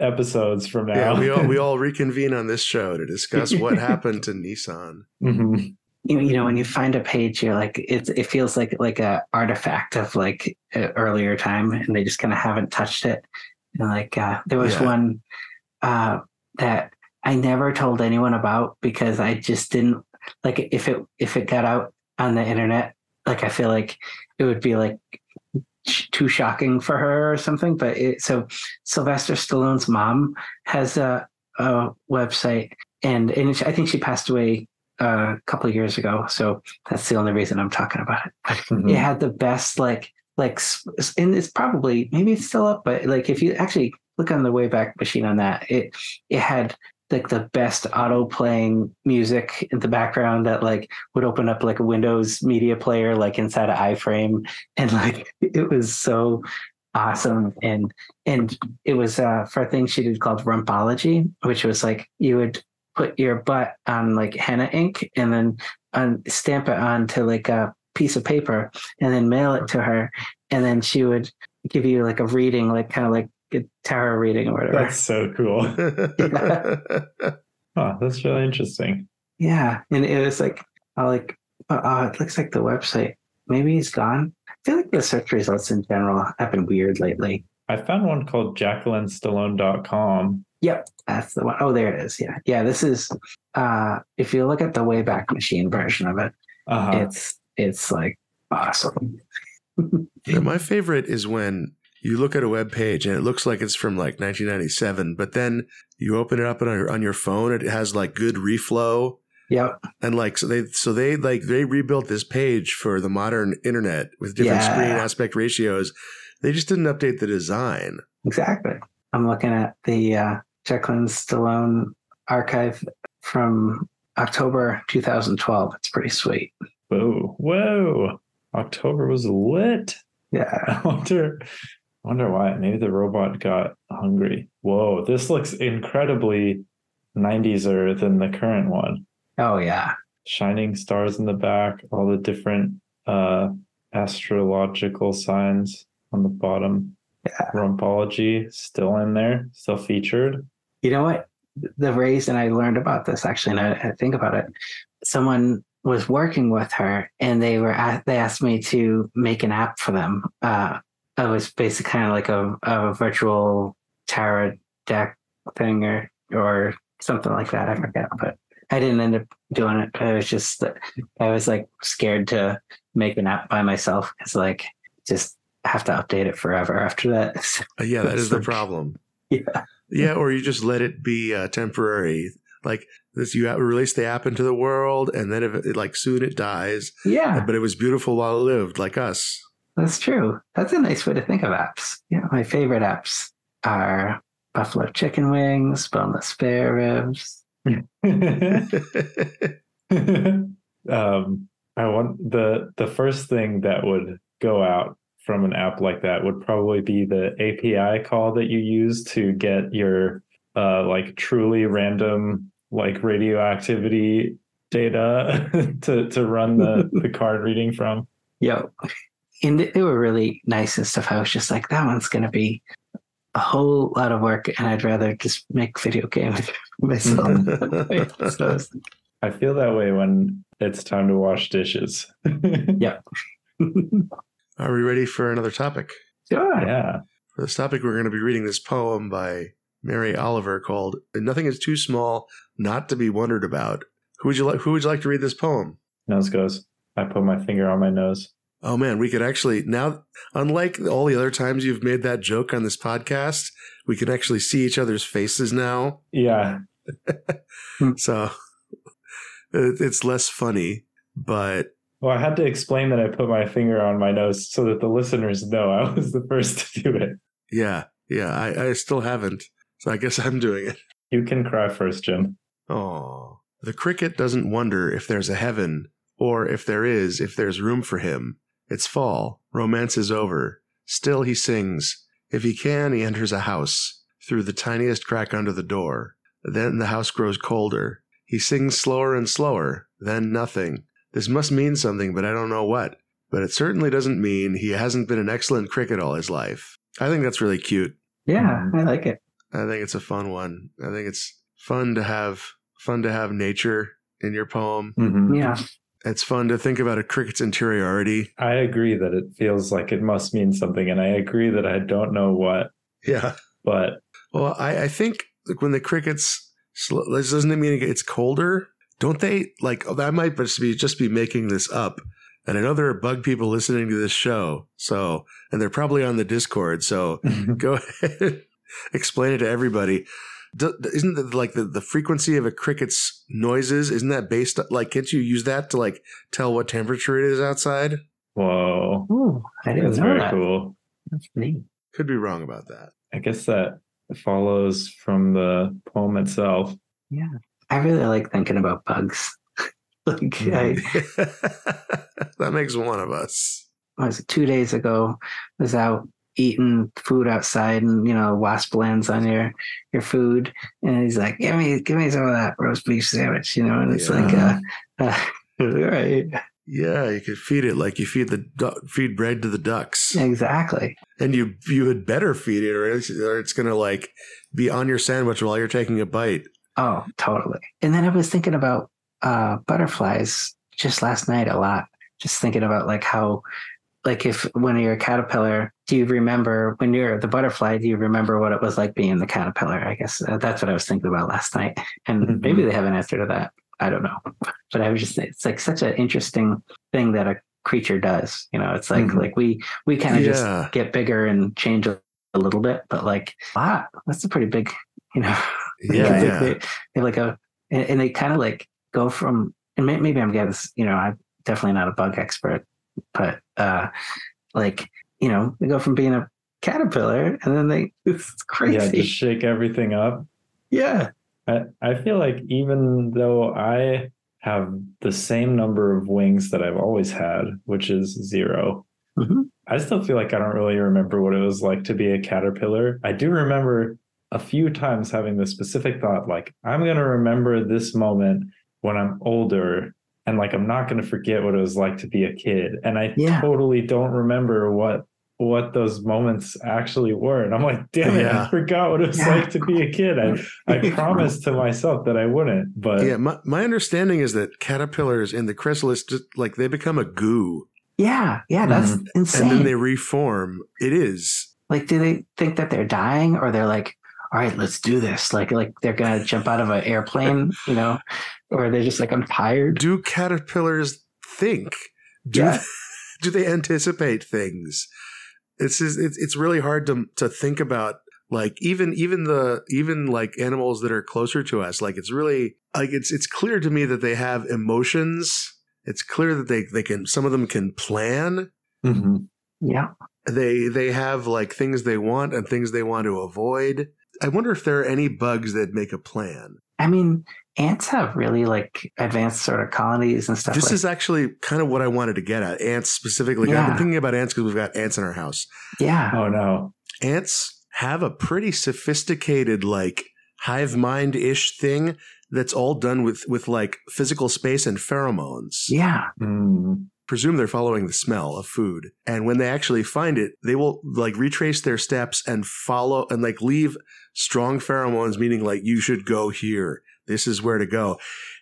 episodes from now. Yeah, we all we all reconvene on this show to discuss what happened to Nissan. Mhm. You, know, when you find a page, you're like, it, it feels like like a artifact of like earlier time, and they just kind of haven't touched it. And like, uh, there was Yeah. one uh, that I never told anyone about because I just didn't like if it if it got out on the internet, like I feel like it would be like too shocking for her or something. But it, so Sylvester Stallone's mom has a, a website, and and I think she passed away uh, a couple of years ago. So that's the only reason I'm talking about it. Mhm. It had the best like like and it's probably maybe it's still up, but like if you actually look on the Wayback Machine on that, it it had like the best auto playing music in the background that like would open up like a Windows media player like inside an iframe and like it was so awesome and and it was uh for a thing she did called rumpology which was like you would put your butt on like henna ink and then un- stamp it onto like a piece of paper and then mail it to her and then she would give you like a reading like kind of like a tarot reading or whatever That's so cool. Oh, that's really interesting. yeah and it was like i like oh, oh, it looks like the website maybe he's gone i feel like the search results in general have been weird lately I found one called JacquelineStallone.com. Yep, that's the one. Oh, there it is. Yeah, yeah. This is uh if you look at the Wayback Machine version of it, Uh-huh. it's it's like awesome. Yeah, my favorite is when you look at a web page and it looks like it's from like 1997, but then you open it up on your, on your phone, it has like good reflow Yep. and like so they so they like they rebuilt this page for the modern internet with different Yeah. screen aspect ratios. They just didn't update the design. Exactly. I'm looking at the uh Jacqueline Stallone archive from October 2012. It's pretty sweet. Whoa, whoa. October was lit. Yeah. I wonder I wonder why. Maybe the robot got hungry. Whoa, this looks incredibly 90s-er than the current one. Oh yeah. Shining stars in the back, all the different uh astrological signs on the bottom. Yeah. Rumpology still in there, still featured. You know what? The reason I learned about this actually, and I, I think about it, someone was working with her, and they were at, they asked me to make an app for them. Uh, it was basically kind of like a, a virtual tarot deck thing, or or something like that. I forget, but I didn't end up doing it. I was just I was like scared to make an app by myself because like just have to update it forever after that. Uh, yeah, that is the problem. yeah. Yeah, or you just let it be uh, temporary. Like this, you release the app into the world, and then if it, like soon it dies. Yeah. But it was beautiful while it lived, like us. That's true. That's a nice way to think of apps. Yeah, my favorite apps are buffalo chicken wings, boneless spare ribs. um, I want the the first thing that would go out from an app like that would probably be the API call that you use to get your uh, like truly random like radioactivity data to to run the the card reading from. Yeah, and they were really nice and stuff. I was just like, that one's gonna be a whole lot of work, and I'd rather just make video games myself. so I feel that way when it's time to wash dishes. Yeah. Are we ready for another topic? sure. yeah. For this topic, we're going to be reading this poem by Mary Oliver called "Nothing Is Too Small Not to Be Wondered About." Who would you like? Who would you like to read this poem? Nose goes. I put my finger on my nose. Oh man, we could actually now, unlike all the other times you've made that joke on this podcast, we can actually see each other's faces now. Yeah. So it's less funny, but Well, I had to explain that I put my finger on my nose so that the listeners know I was the first to do it. yeah, yeah, I, I still haven't. So I guess I'm doing it. You can cry first, Jim. Oh, the cricket doesn't wonder if there's a heaven, or if there is, if there's room for him. It's fall. Romance is over. Still he sings. If he can, he enters a house through the tiniest crack under the door. Then the house grows colder. He sings slower and slower. Then nothing. This must mean something, but I don't know what. But it certainly doesn't mean he hasn't been an excellent cricket all his life. I think that's really cute. Yeah, I like it. I think it's a fun one. I think it's fun to have fun to have nature in your poem. Mhm. Yeah. It's fun to think about a cricket's interiority. I agree that it feels like it must mean something, and I agree that I don't know what, Yeah. but Well, I, I think like when the crickets this doesn't it mean it's colder? Don't they like oh, that might just be just be making this up. And I know there are bug people listening to this show. So and they're probably on the Discord. So go ahead explain it to everybody. Do, isn't the, like the, the frequency of a cricket's noises isn't that based like can't you use that to like tell what temperature it is outside whoa, Ooh, I didn't that's know very that. cool. That's neat. could be wrong about that I guess that follows from the poem itself. Yeah. I really like thinking about bugs. like I that makes one of us. Was it two days ago I was out eating food outside and you know wasp lands on your your food. And he's like give me give me some of that roast beef sandwich you know and it's like uh, uh all right Yeah, you could feed it like you feed the du- feed bread to the ducks, exactly. And you you had better feed it, or it's, or it's gonna like be on your sandwich while you're taking a bite. Oh totally. And then i was thinking about uh butterflies just last night a lot. Just thinking about like how like if when you're a caterpillar do you remember when you're the butterfly do you remember what it was like being the caterpillar? I guess uh, that's what i was thinking about last night. And Mhm. maybe they have an answer to that. I don't know. But i was just it's like such an interesting thing that a creature does you know? It's like Mhm. like we we kind of Yeah. just get bigger and change a, a little bit but like wow that's a pretty big you know Yeah, like yeah. They, they like a and, and they kind of like go from and maybe i'm getting this you know i'm definitely not a bug expert but uh like you know they go from being a caterpillar and then they it's crazy. Yeah, just shake everything up. yeah I, I feel like even though I have the same number of wings that I've always had, which is 0 Mhm. I still feel like I don't really remember what it was like to be a caterpillar. I do remember a few times having the specific thought, like, I'm going to remember this moment when I'm older. And like, I'm not going to forget what it was like to be a kid. And I Yeah. totally don't remember what what those moments actually were. And I'm like, damn it, Yeah. I forgot what it was Yeah. like to be a kid. I, I promised to myself that I wouldn't, but Yeah, my, my understanding is that caterpillars in the chrysalis just like they become a goo yeah yeah that's Mhm. insane and then they reform. It is. like do they think that they're dying or they're like all right let's do this like like they're gonna jump out of an airplane you know or they're just like i'm tired Do caterpillars think? Do Yeah. do they anticipate things? It's just, it's it's really hard to to think about like even even the even like animals that are closer to us like it's really like it's it's clear to me that they have emotions it's clear that they they can some of them can plan Mhm. yeah they they have like things they want and things they want to avoid i wonder if there are any bugs that make a plan. I mean, ants have really like advanced sort of colonies and stuff. this like, is actually kind of what i wanted to get at ants specifically. I've been thinking about ants because we've got ants in our house. Yeah, Oh no. ants have a pretty sophisticated like hive mind ish thing that's all done with with like physical space and pheromones. Yeah, Mm. presume they're following the smell of food. And when they actually find it they will like retrace their steps and follow and like leave strong pheromones meaning like you should go here this is where to go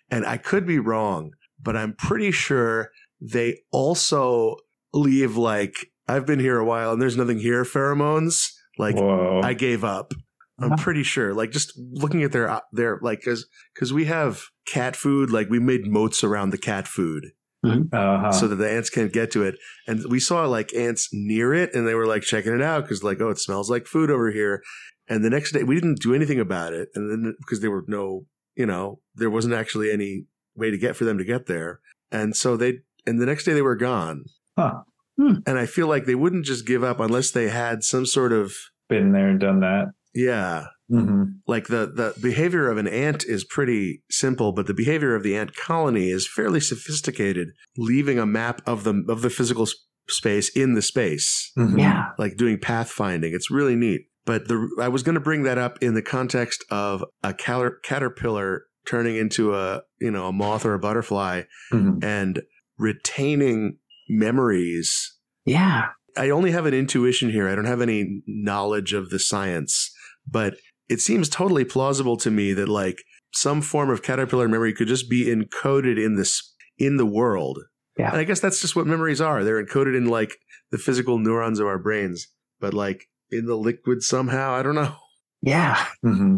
and i could be wrong but i'm pretty sure they also leave like i've been here a while and there's nothing here pheromones like Whoa. I gave up. I'm pretty sure. Like just looking at their their like because because we have cat food. Like we made moats around the cat food Mm-hmm. uh-huh. so that the ants can't get to it. And we saw like ants near it, and they were like checking it out because like oh it smells like food over here. And the next day we didn't do anything about it, and then because there were no you know there wasn't actually any way to get for them to get there, and so they and the next day they were gone. Huh. Hmm. Hmm. And I feel like they wouldn't just give up unless they had some sort of Been there and done that. yeah hmm like the the behavior of an ant is pretty simple but the behavior of the ant colony is fairly sophisticated leaving a map of the of the physical s- space in the space. Yeah, like doing pathfinding. It's really neat. But the i was going to bring that up in the context of a cal- caterpillar turning into a you know a moth or a butterfly hmm and retaining memories. Yeah, I only have an intuition here. I don't have any knowledge of the science, but it seems totally plausible to me that like some form of caterpillar memory could just be encoded in this in the world. Yeah. And I guess that's just what memories are. They're encoded in like the physical neurons of our brains, but like in the liquid somehow. I don't know. yeah, hmm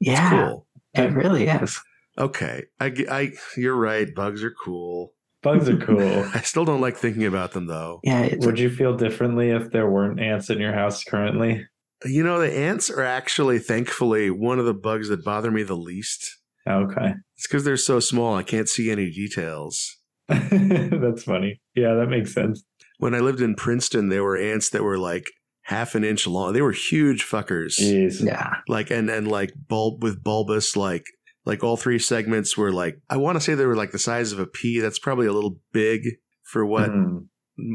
It's yeah. cool. It really is. Okay. I, g- I- you're right. Bugs are cool. Bugs are cool. I still don't like thinking about them though. Yeah, Would you feel differently if there weren't ants in your house currently? You know, the ants are actually, thankfully, one of the bugs that bother me the least. Okay. It's because they're so small, I can't see any details. That's funny. Yeah, that makes sense. When I lived in Princeton, there were ants that were like half an inch long. They were huge fuckers. Jeez. yeah, Like and and like bulb with bulbous like like all three segments were like I want to say they were like the size of a pea. That's probably a little big for what Mhm.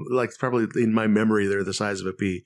Like probably in my memory they're the size of a pea.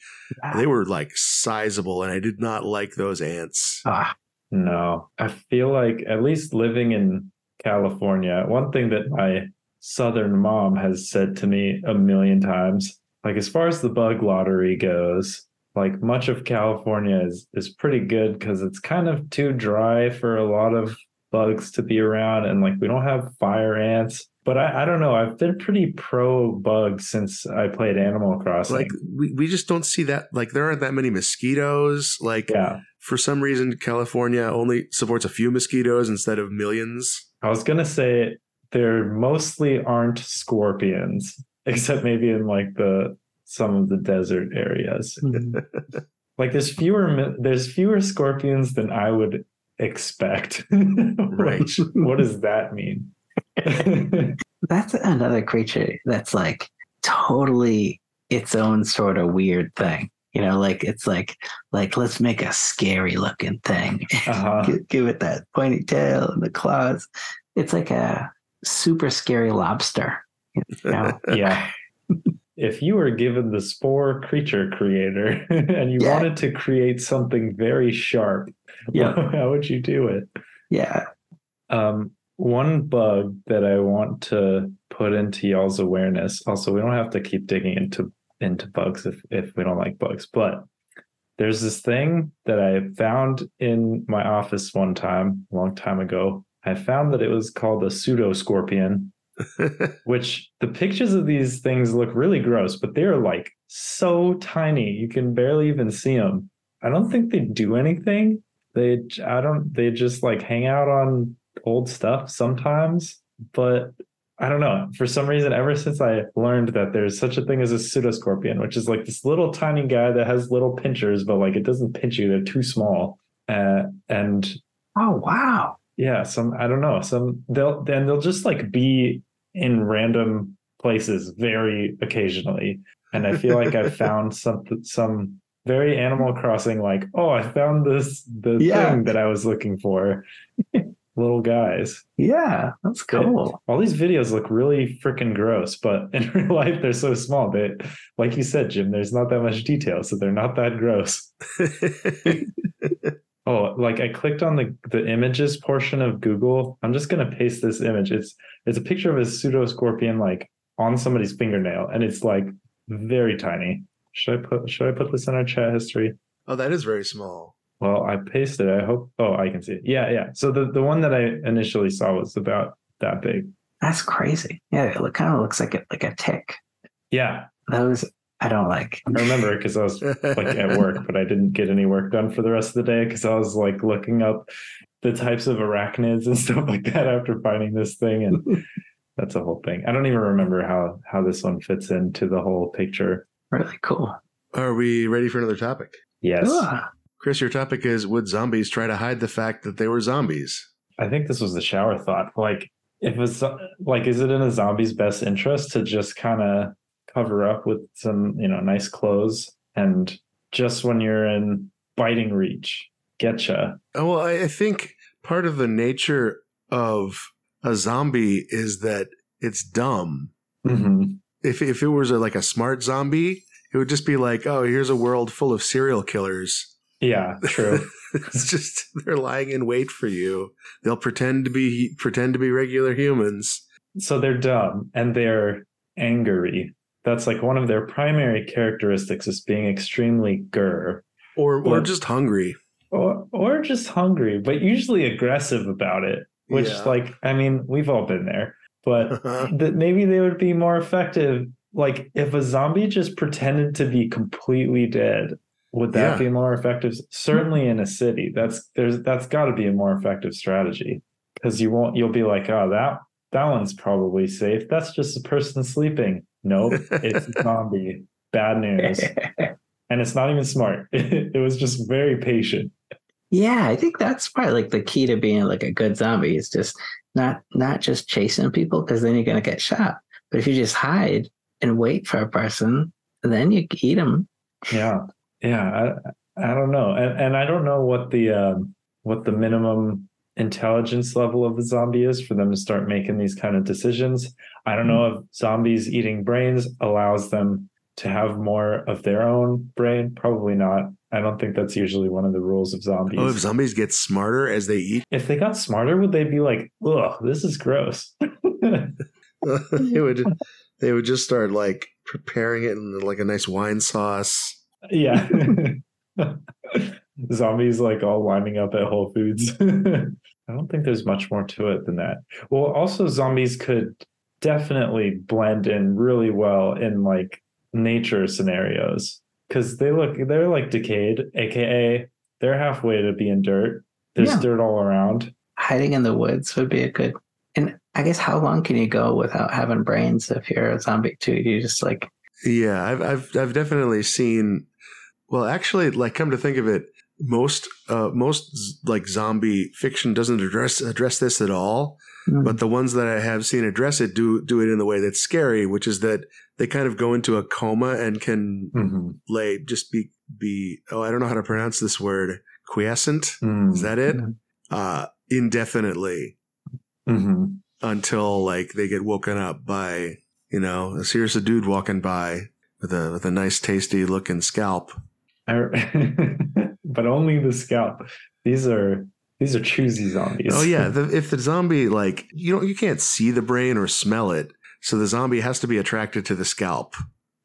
They were like sizable, and I did not like those ants. Ah, No, I feel like at least living in California, one thing that my southern mom has said to me a million times, like as far as the bug lottery goes, like much of California is is pretty good because it's kind of too dry for a lot of bugs to be around and like we don't have fire ants. But I, I don't know. I've been pretty pro bug since I played Animal Crossing. Like we, we just don't see that. Like there aren't that many mosquitoes. Like yeah. for some reason, California only supports a few mosquitoes instead of millions. I was gonna say there mostly aren't scorpions, except maybe in like the some of the desert areas. Mm-hmm. Like there's fewer there's fewer scorpions than I would expect. Right. What does that mean? that's another creature that's like totally its own sort of weird thing. You know, like it's like like let's make a scary looking thing. uh-huh. give, give it that pointy tail and the claws. It's like a super scary lobster. You know? Yeah. If you were given the spore creature creator and you Yeah. wanted to create something very sharp, Yeah. how would you do it? yeah. Um, one bug that I want to put into y'all's awareness. Also, we don't have to keep digging into into bugs if if we don't like bugs, but there's this thing that I found in my office one time, a long time ago. I found that it was called a pseudo scorpion, which the pictures of these things look really gross, but they're like so tiny you can barely even see them. I don't think they do anything. They I don't they just like hang out on old stuff sometimes, but I don't know. For some reason, ever since I learned that there's such a thing as a pseudoscorpion, which is like this little tiny guy that has little pinchers, but like it doesn't pinch you; they're too small. Uh, and Oh wow. yeah, some I don't know. Some they'll then they'll just like be in random places very occasionally, and I feel like I found some some very Animal Crossing like oh I found this the Yeah. thing that I was looking for. Little guys. Yeah, that's cool. All these videos look really freaking gross, but in real life they're so small. They, like you said, Jim, there's not that much detail, so they're not that gross. Oh, like I clicked on the the images portion of Google. I'm just gonna paste this image. It's it's a picture of a pseudo scorpion like on somebody's fingernail, and it's like very tiny. Should I put should I put this in our chat history? oh, that is very small. Well, I pasted. it. I hope. Oh, I can see it. Yeah, yeah. So the the one that I initially saw was about that big. That's crazy. Yeah, it look, kind of looks like it like a tick. Yeah, Those I don't like. I remember because I was like at work, but I didn't get any work done for the rest of the day because I was like looking up the types of arachnids and stuff like that after finding this thing, and that's a whole thing. I don't even remember how how this one fits into the whole picture. Really cool. Are we ready for another topic? Yes, Ah, Chris, your topic is Would zombies try to hide the fact that they were zombies? I think this was the shower thought. Like, if it's like, is it in a zombie's best interest to just kind of cover up with some, you know, nice clothes and just when you're in biting reach, getcha? Oh, well, I I think part of the nature of a zombie is that it's dumb. Mm-hmm. If, if it was a, like a smart zombie, it would just be like, oh, here's a world full of serial killers. Yeah, true. it's just they're lying in wait for you. They'll pretend to be pretend to be regular humans. so they're dumb and they're angry. That's like one of their primary characteristics is being extremely gur Or or Well- just hungry. or or just hungry, but usually aggressive about it. Which, Yeah. like, I mean, we've all been there, but uh-huh. that maybe they would be more effective. Like, if a zombie just pretended to be completely dead, would that Yeah. be more effective? Certainly in a city, that's there's that's got to be a more effective strategy because you won't. You'll be like, oh, that that one's probably safe. That's just a person sleeping. Nope, it's a zombie. Bad news, and it's not even smart. it was just very patient. yeah, I think that's probably like the key to being like a good zombie is just not not just chasing people because then you're gonna get shot. But if you just hide and wait for a person, then you eat them. Yeah, yeah. I I don't know, and and I don't know what the um, what the minimum intelligence level of the zombie is for them to start making these kind of decisions. I don't know hmm. if zombies eating brains allows them to have more of their own brain. Probably not. I don't think that's usually one of the rules of zombies. Oh, if zombies get smarter as they eat, if they got smarter, would they be like, "Ugh, this is gross"? they would they would just start like preparing it in like a nice wine sauce. Yeah. Zombies like all lining up at Whole Foods. I don't think there's much more to it than that. Well, also zombies could definitely blend in really well in like nature scenarios because they look they're like decayed, aka they're halfway to being dirt. There's Yeah. dirt all around. Hiding in the woods would be a good. And I guess how long can you go without having brains if you're a zombie too? You just like Yeah, I've I've I've definitely seen. Well, actually, like come to think of it, most uh most z- like zombie fiction doesn't address address this at all. hmm, But the ones that I have seen address it do do it in the way that's scary, which is that they kind of go into a coma and can Mhm. lay just be be oh I don't know how to pronounce this word quiescent. Mm. Is that it? Mhm. Uh, indefinitely Mhm. until like they get woken up by you know here's a dude walking by with a with a nice tasty looking scalp. I- but only the scalp. These are these are choosy zombies. Oh yeah, the, if the zombie like you don't you can't see the brain or smell it, so the zombie has to be attracted to the scalp,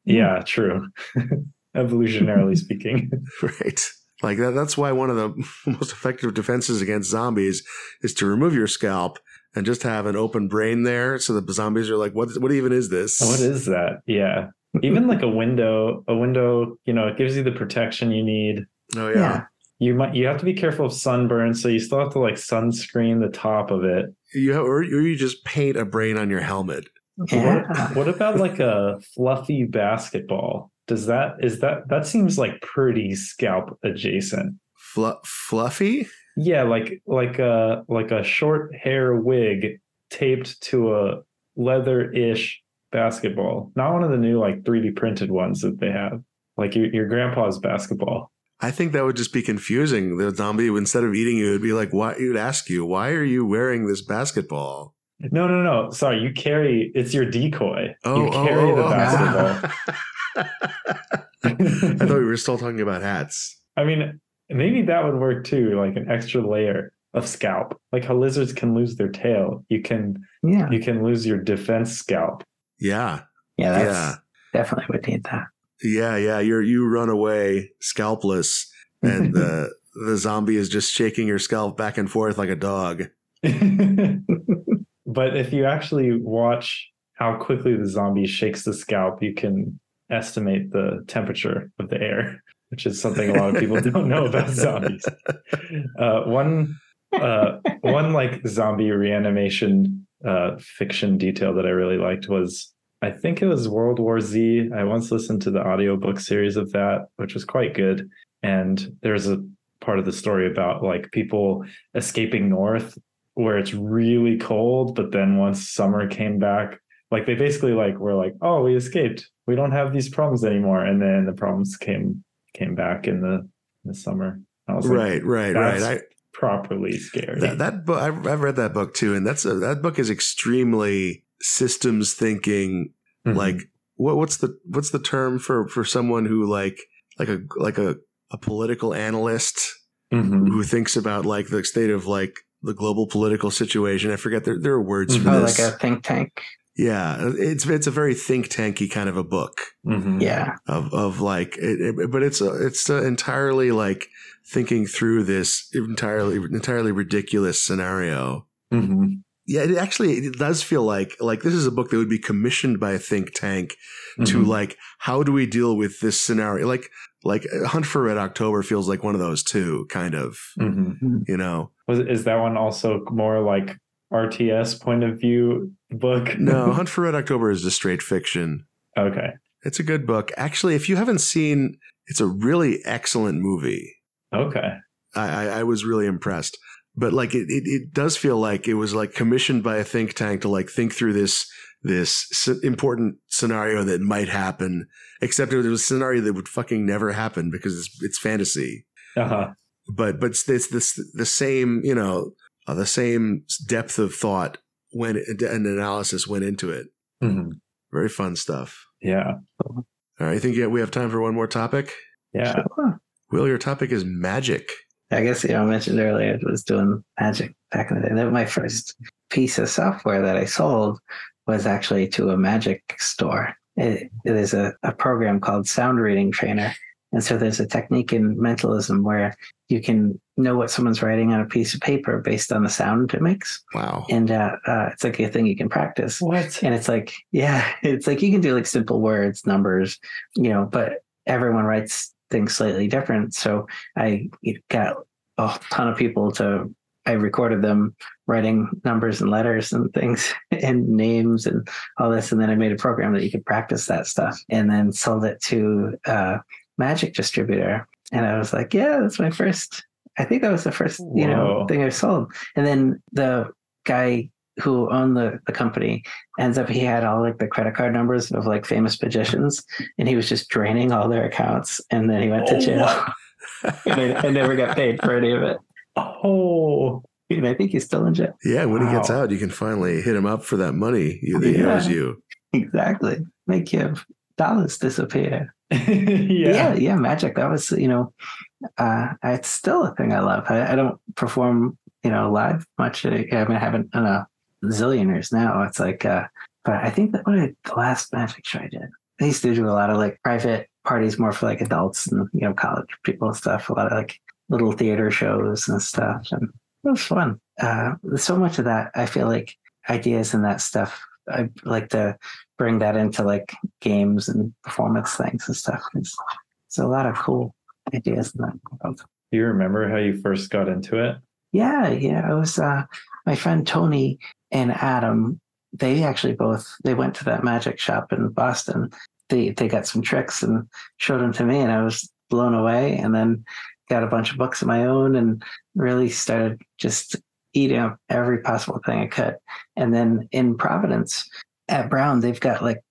yeah, true. Evolutionarily speaking. right? Like that, that's why one of the most effective defenses against zombies is to remove your scalp and just have an open brain there, so the zombies are like, what what even is this? What is that? Yeah. Even like a window, a window, you know, it gives you the protection you need. Oh yeah. yeah. You might you have to be careful of sunburn, so you still have to like sunscreen the top of it. You have, or, or you just paint a brain on your helmet. Yeah. What, what about like a fluffy basketball? Does that is that that seems like pretty scalp adjacent? Flu- fluffy? Yeah, like like a like a short hair wig taped to a leather-ish basketball. Not one of the new like 3D printed ones that they have. Like your your grandpa's basketball. I think that would just be confusing. The zombie, instead of eating you, it'd be like, "Why?" You'd ask you, "Why are you wearing this basketball?" No, no, no. Sorry, you carry it's your decoy. Oh, you oh, oh carry oh, the oh. basketball. I thought we were still talking about hats. I mean, maybe that would work too, like an extra layer of scalp. Like how lizards can lose their tail. You can Yeah. you can lose your defense scalp. Yeah, Yeah. That's yeah, definitely would need that. Yeah, yeah. You're you run away scalpless, and the the zombie is just shaking your scalp back and forth like a dog. but if you actually watch how quickly the zombie shakes the scalp, you can estimate the temperature of the air, which is something a lot of people don't know about zombies. Uh, one uh, one like zombie reanimation uh, fiction detail that I really liked was I think it was World War Z. I once listened to the audiobook series of that, which was quite good. And there's a part of the story about like people escaping north where it's really cold, but then once summer came back, like they basically like were like, oh, we escaped. We don't have these problems anymore. And then the problems came came back in the in the summer. I was like, Right, right, right. I, properly scared. that that book I've, I've read that book too, and that's a, that book is extremely systems thinking. Mhm. Like what what's the what's the term for for someone who like like a like a a political analyst Mhm. who thinks about like the state of like the global political situation. I forget there there are words for Oh, this. like a think tank. yeah, it's it's a very think tanky kind of a book Mhm. Yeah. of of like, it, it- but it's a, it's a entirely like thinking through this entirely entirely ridiculous scenario. Mhm. Yeah, it actually it does feel like like this is a book that would be commissioned by a think tank to Mhm. like how do we deal with this scenario? Like like Hunt for Red October feels like one of those too, kind of. Mhm. You know, Was is that one also more like RTS point of view book? no, Hunt for Red October is just straight fiction. okay. It's a good book. Actually, if you haven't seen, it's a really excellent movie. Okay. I, I, I was really impressed. But like it, it, it does feel like it was like commissioned by a think tank to like think through this this important scenario that might happen. Except it was a scenario that would fucking never happen because it's it's fantasy. Uh huh. But but it's, it's this the same you know uh, the same depth of thought when an analysis went into it. Mhm. Very fun stuff. Yeah. All right, I think yeah, we have time for one more topic. Yeah. Sure. Will, your topic is magic. I guess you know I mentioned earlier I was doing magic back in the day. That my first piece of software that I sold was actually to a magic store. It, it is a, a program called Sound Reading Trainer. And so there's a technique in mentalism where you can know what someone's writing on a piece of paper based on the sound it makes. Wow. And uh, uh, it's like a thing you can practice. What? And it's like, yeah, it's like you can do like simple words, numbers, you know, but everyone writes things slightly different. So I got a ton of people to, I recorded them writing numbers and letters and things and names and all this. And then I made a program that you could practice that stuff and then sold it to a magic distributor. And I was like, yeah, that's my first, I think that was the first, you know, thing I sold. And then the guy who owned the, the company ends up he had all like the credit card numbers of like famous magicians and he was just draining all their accounts and then he went to Oh, jail and I, I never got paid for any of it. Oh. and i think he's still in jail. Yeah, when he gets out, you can finally hit him up for that money you, that he Yeah. owes you. exactly. Make your dollars disappear. Yeah. yeah yeah magic. That was you know uh it's still a thing i love. I, I don't perform you know live much. I mean i haven't in a zillion years now it's like uh but i think that what I, the last magic show i did i used to do a lot of like private parties more for like adults and you know college people and stuff a lot of like little theater shows and stuff and it was fun uh so much of that i feel like ideas and that stuff i like to bring that into like games and performance things and stuff. It's, it's a lot of cool ideas in that world. Do you remember how you first got into it? Yeah, yeah. It was uh, my friend Tony and Adam. They actually both they went to that magic shop in Boston. They they got some tricks and showed them to me, and I was blown away. And then got a bunch of books of my own and really started just eating up every possible thing I could. And then in Providence at Brown, they've got like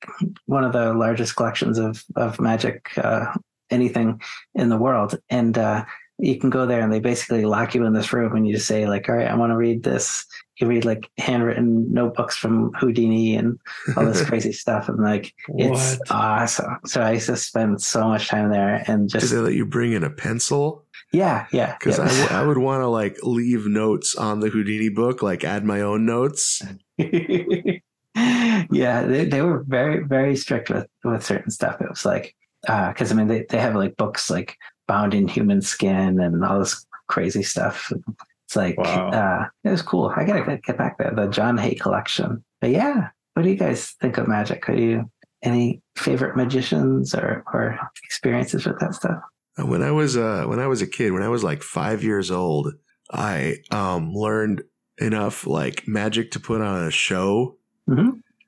one of the largest collections of of magic uh, anything in the world, and uh, you can go there and they basically lock you in this room and you just say like, all right, I want to read this. You read like handwritten notebooks from Houdini and all this crazy stuff, and like it's awesome. So I used to spend so much time there and just. Did they let you bring in a pencil? yeah, yeah, Because yeah. I, w- I would want to like leave notes on the Houdini book, like add my own notes. yeah, they, they were very, very strict with, with certain stuff. It was like, uh, because I mean, they, they have like books like bound in human skin and all this crazy stuff. It's like, Wow. uh, it was cool. I gotta get- get back there, the John Hay collection. But yeah, what do you guys think of magic? Are you any favorite magicians or, or experiences with that stuff? Uh, When I was uh, when I was a kid, when I was like five years old, I um, learned enough like magic to put on a show,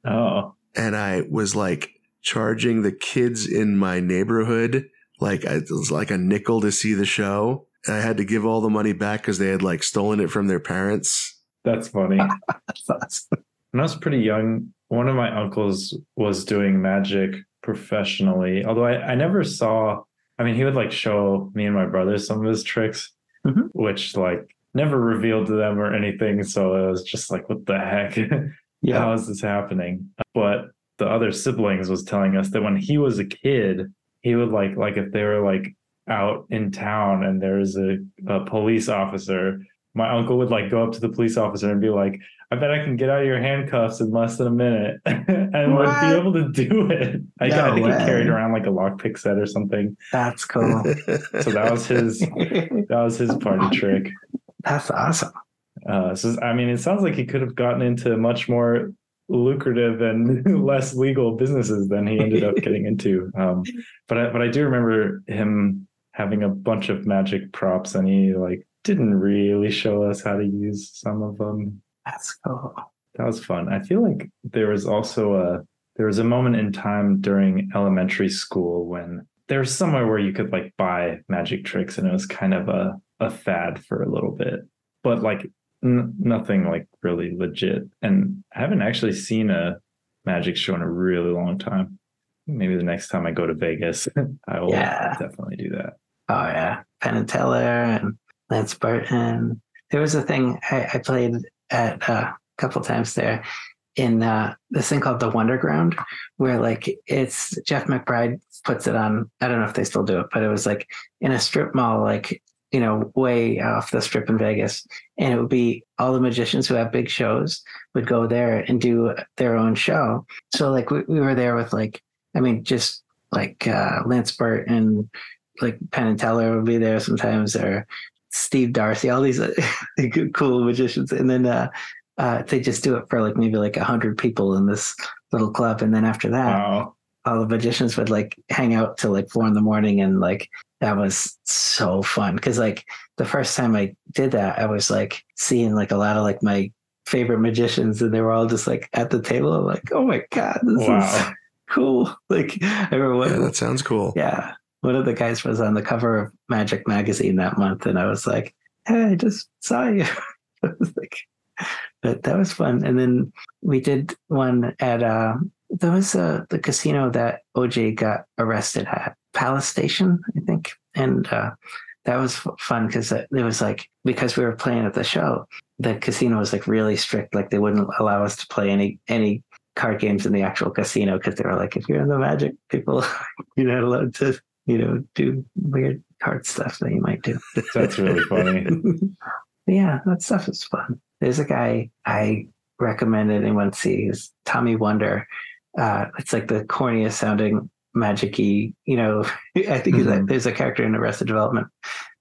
Oh. and I was like charging the kids in my neighborhood like it was like a nickel to see the show. And I had to give all the money back because they had like stolen it from their parents. That's funny. That's awesome. When I was pretty young, one of my uncles was doing magic professionally. Although I, I never saw, I mean, he would like show me and my brother some of his tricks, Mhm. which like never revealed to them or anything. So it was just like, what the heck? Yeah. How is this happening? But the other siblings was telling us that when he was a kid, he would like, like if they were like out in town and there's a, a police officer, my uncle would like go up to the police officer and be like, I bet I can get out of your handcuffs in less than a minute and would be able to do it. I, No I think way. he carried around like a lockpick set or something. That's cool. So that was his that was his party trick. That's awesome. Uh, so I mean, it sounds like he could have gotten into much more lucrative and less legal businesses than he ended up getting into. Um, but I, but I do remember him having a bunch of magic props, and he like didn't really show us how to use some of them. That's cool. That was fun. I feel like there was also a there was a moment in time during elementary school when there was somewhere where you could like buy magic tricks, and it was kind of a a fad for a little bit, but like n- nothing like really legit. And I haven't actually seen a magic show in a really long time. Maybe the next time I go to Vegas, I will Yeah. definitely do that. Oh yeah, Penn and Teller and Lance Burton. there was a thing I, I played at uh, a couple times there in uh, this thing called the Wonderground, where like it's Jeff McBride puts it on. I don't know if they still do it, but it was like in a strip mall, like you know, way off the strip in Vegas. And it would be all the magicians who have big shows would go there and do their own show. So like we, we were there with like, I mean, just like uh, Lance Burton like Penn and Teller would be there sometimes or Steve Darcy, all these cool magicians. And then uh, uh, they just do it for like maybe like a hundred people in this little club. And then after that, Wow. all the magicians would like hang out till like four in the morning and like that was so fun because like the first time i did that i was like seeing like a lot of like my favorite magicians and they were all just like at the table I'm like oh my god this is cool like i remember one, Yeah, that sounds cool. yeah one of the guys was on the cover of magic magazine that month and i was like hey i just saw you. Was like but that was fun. And then we did one at uh there was uh the casino that oj got arrested at palace station i think. And uh that was fun because it was like because we were playing at the show the casino was like really strict like they wouldn't allow us to play any any card games in the actual casino because they were like if you're in the magic people you're not allowed to you know do weird card stuff that you might do That's really funny. yeah, that stuff is fun. There's a guy I recommended anyone see. He's Tommy Wonder. Uh, it's like the corniest sounding magic-y, you know, I think Mhm. there's a character in Arrested Development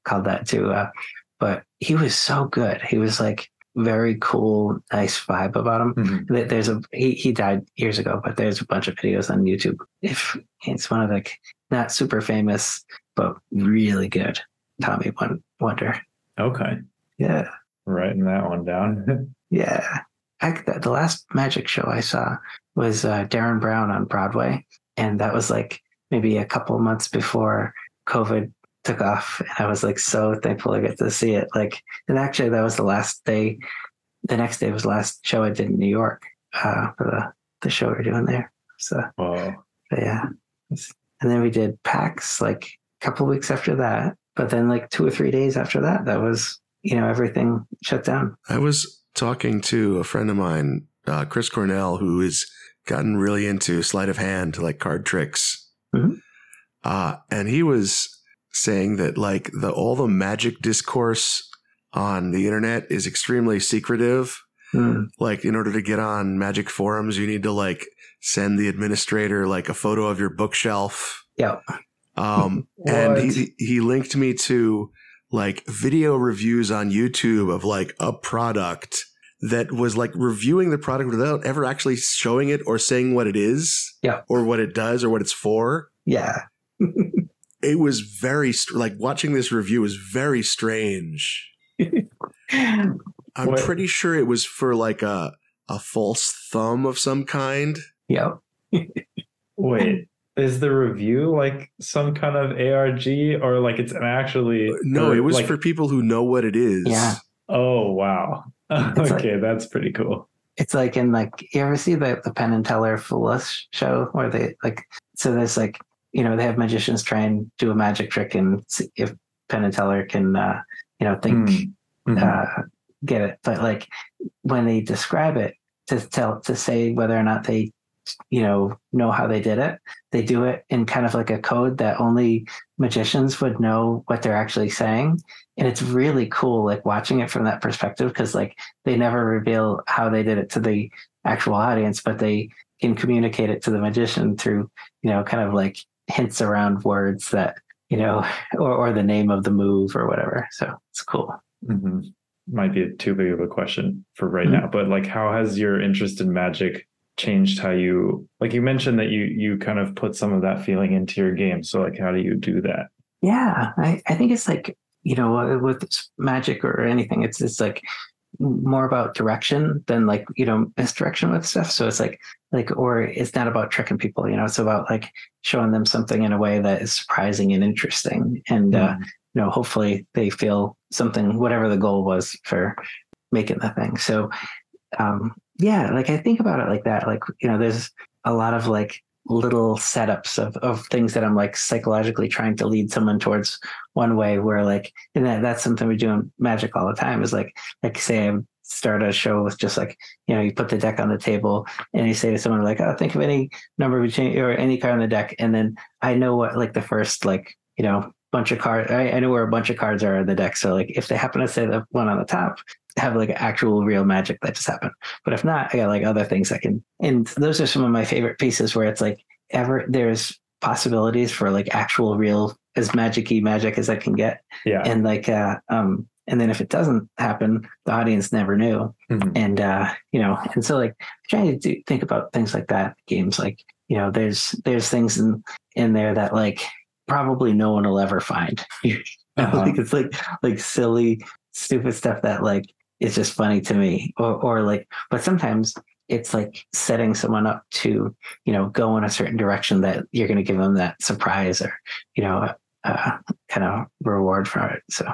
called that too. Uh, but he was so good. He was like very cool, nice vibe about him. Mhm. There's a he, he died years ago, but there's a bunch of videos on YouTube. If it's one of the not super famous, but really good Tommy Won- Wonder. Okay. Yeah. Writing that one down. Yeah. I, the the last magic show I saw was uh, Derren Brown on Broadway. And that was like maybe a couple months before COVID took off. And I was like so thankful I get to see it. Like, and actually, that was the last day. The next day was the last show I did in New York uh, for the, the show we're doing there. So, Whoa. yeah. It's- And then we did PAX like a couple weeks after that. But then, like two or three days after that, that was, you know, everything shut down. I was talking to a friend of mine, uh, Chris Cornell, who has gotten really into sleight of hand, like card tricks. Mhm. Uh, and he was saying that like the all the magic discourse on the internet is extremely secretive. Hmm. Like in order to get on magic forums, you need to like send the administrator like a photo of your bookshelf. Yeah. Um, and he he linked me to like video reviews on YouTube of like a product that was like reviewing the product without ever actually showing it or saying what it is, Yeah. or what it does or what it's for. Yeah. It was very like watching this review was very strange. I'm What- pretty sure it was for like a a false thumb of some kind. Yep. Wait, is the review like some kind of ARG or like it's actually No, or, it was like, for people who know what it is. Yeah. Oh wow. It's like- okay, that's pretty cool. It's like in like you ever see the the Penn and Teller Fool show where they like so there's like you know they have magicians try and do a magic trick and see if Penn and Teller can uh, you know think Mhm. uh, get it, but like when they describe it to tell to say whether or not they you know know how they did it, they do it in kind of like a code that only magicians would know what they're actually saying and it's really cool like watching it from that perspective because like they never reveal how they did it to the actual audience but they can communicate it to the magician through you know kind of like hints around words that you know or, or the name of the move or whatever so it's cool Mhm. Might be too big of a question for right Mhm. now, but like, how has your interest in magic changed? How you like you mentioned that you you kind of put some of that feeling into your game. So like, how do you do that? yeah I, I think it's like you know with magic or anything it's it's like more about direction than like you know misdirection with stuff so it's like like or it's not about tricking people you know it's about like showing them something in a way that is surprising and interesting and uh Mhm. you know hopefully they feel something whatever the goal was for making the thing so um yeah like i think about it like that like you know there's a lot of like little setups of, of things that I'm like psychologically trying to lead someone towards one way where like and that, that's something we do in magic all the time is like like say I start a show with just like you know you put the deck on the table and you say to someone like oh think of any number between or any card on the deck and then I know what like the first like you know bunch of cards I, I know where a bunch of cards are in the deck so like if they happen to say the one on the top have like actual real magic that just happened. But if not, I got like other things I can. And those are some of my favorite pieces where it's like ever there's possibilities for like actual real as magicy magic as I can get. Yeah. And like uh um and then if it doesn't happen, the audience never knew. Mhm. And uh, you know, and so like trying to do, think about things like that, games like, you know, there's there's things in in there that like probably no one will ever find. Uh-huh. like it's like like silly, stupid stuff that like is just funny to me. Or or like but sometimes it's like setting someone up to, you know, go in a certain direction that you're gonna give them that surprise or, you know, uh, kind of reward for it. So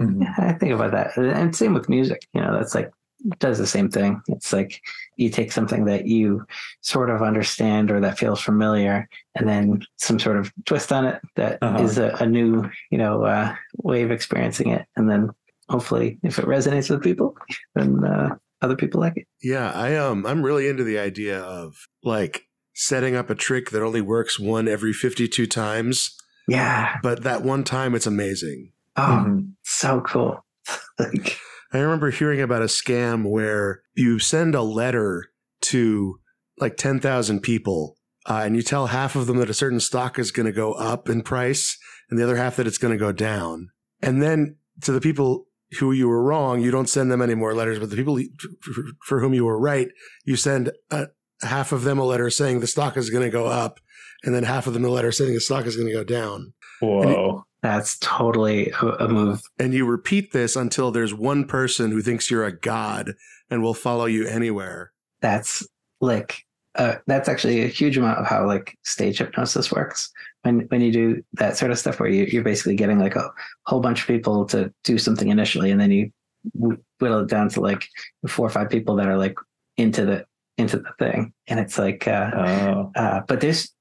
Mhm. yeah, I think about that. And same with music, you know, that's like does the same thing. It's like you take something that you sort of understand or that feels familiar and then some sort of twist on it that is Uh-huh. a, a new, you know, uh, way of experiencing it. And then hopefully if it resonates with people, then uh, other people like it. Yeah, I um I'm really into the idea of like setting up a trick that only works one every 52 times, Yeah. but that one time it's amazing. Oh, Mhm. so cool. like, I remember hearing about a scam where you send a letter to like 10,000 people uh, and you tell half of them that a certain stock is going to go up in price and the other half that it's going to go down. And then to the people who you were wrong, you don't send them any more letters, but the people for, for whom you were right, you send a, half of them a letter saying the stock is going to go up and then half of them a letter saying the stock is going to go down. Whoa. that's totally a, a move. And you repeat this until there's one person who thinks you're a god and will follow you anywhere. that's like uh, that's actually a huge amount of how like stage hypnosis works. When when you do that sort of stuff where you, you're basically getting like a whole bunch of people to do something initially and then you whittle it down to like four or five people that are like into the into the thing. And it's like uh, Oh. uh but there's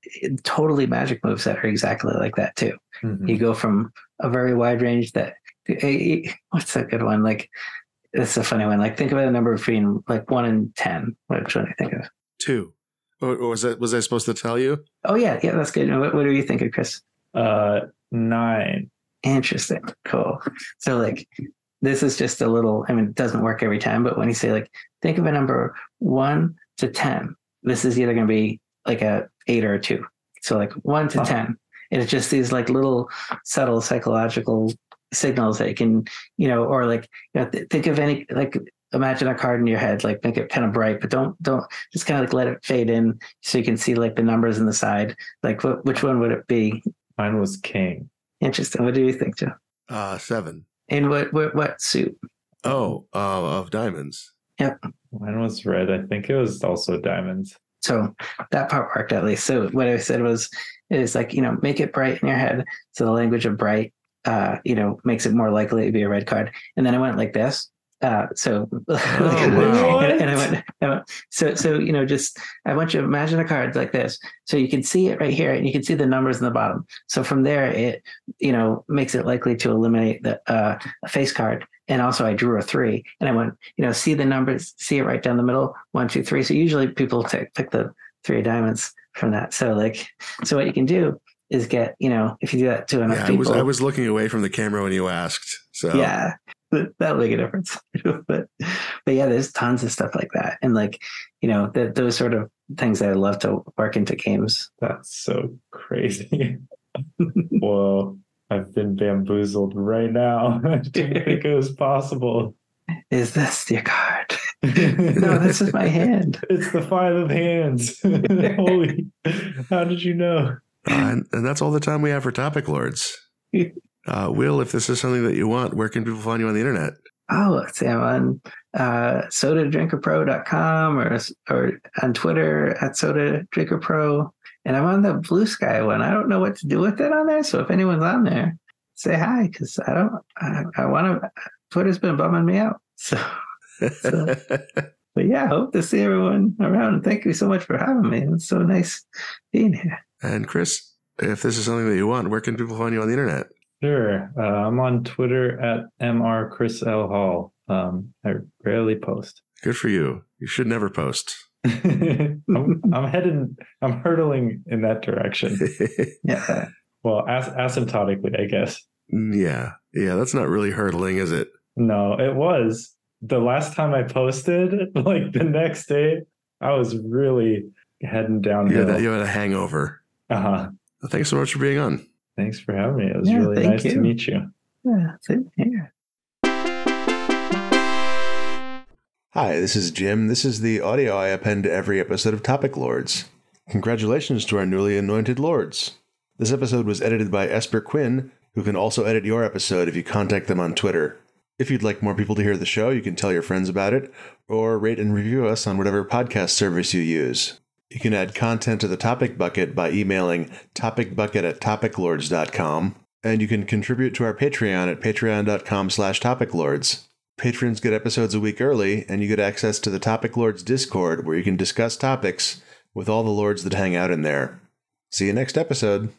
totally magic moves that are exactly like that too. Mhm. you go from a very wide range that eh, eh, what's a good one? Like it's a funny one. Like think about a number between like one and ten. Which one do you think of? Two. Or or was that was I supposed to tell you? oh yeah yeah that's good what, what do you think of chris Uh, nine. interesting cool so like this is just a little i mean it doesn't work every time but when you say like think of a number one to ten this is either going to be like a eight or a two so like one to Huh. ten and it's just these like little subtle psychological signals that you can you know or like you know, th- think of any like imagine a card in your head like make it kind of bright but don't don't just kind of like let it fade in so you can see like the numbers in the side like what, which one would it be Mine was king. interesting what do you think joe Uh, seven. and what what, what suit Oh, uh, of diamonds. Yep. Mine was red. I think it was also diamonds. So that part worked at least. So what I said was, is like you know, make it bright in your head. So the language of bright, uh, you know, makes it more likely to be a red card. And then I went like this. Uh, so wow. and, and I went, I went, so so you know, just I want you to imagine a card like this. So you can see it right here, and you can see the numbers in the bottom. So from there, it you know makes it likely to eliminate the uh, a face card. And also, I drew a three, and I went, you know, see the numbers, see it right down the middle, one, two, three. So usually people take pick the three of diamonds from that. So like, so what you can do is get, you know, if you do that to enough Yeah, I people, was I was looking away from the camera when you asked. So yeah, that- that'll make a difference. but but yeah, there's tons of stuff like that, and like, you know, that those sort of things that I love to work into games. That's so crazy. Whoa. I've been bamboozled right now. I didn't think it was possible. Is this your card? no, this is my hand. It's the five of hands. Holy. How did you know? Uh, and, and that's all the time we have for topic lords. Uh, Will, if this is something that you want, where can people find you on the internet? Oh, let's see. I'm on uh, sodadrinkerpro.com or or on Twitter at sodadrinkerpro. And I'm on the Bluesky one. I don't know what to do with it on there. So if anyone's on there, say hi because I don't. I, I want to. Twitter's been bumming me out. So So- but yeah, hope to see everyone around. Thank you so much for having me. It's so nice being here. And Chris, if this is something that you want, where can people find you on the internet? Sure. Uh, I'm on Twitter at mr chris l hall. Um, I rarely post. Good for you. You should never post. I'm, I'm heading. I'm hurtling in that direction. Yeah. Well, as, asymptotically, I guess. yeah. Yeah. That's not really hurtling, is it? No, it was the last time I posted. Like the next day, I was really heading You had, downhill. that, you had a hangover. Uh huh. Thanks so much for being on. Thanks for having me. It was Yeah, really thank nice to meet you. Yeah, same here. Hi, this is Jim. This is the audio I append to every episode of Topic Lords. Congratulations to our newly anointed lords. This episode was edited by Esper Quinn, who can also edit your episode if you contact them on Twitter. If you'd like more people to hear the show, you can tell your friends about it, or rate and review us on whatever podcast service you use. You can add content to the topic bucket by emailing topicbucket at topiclords.com, and you can contribute to our Patreon at patreon.com slash topiclords. Patrons get episodes a week early, and you get access to the Topic Lords Discord where you can discuss topics with all the lords that hang out in there. See you next episode.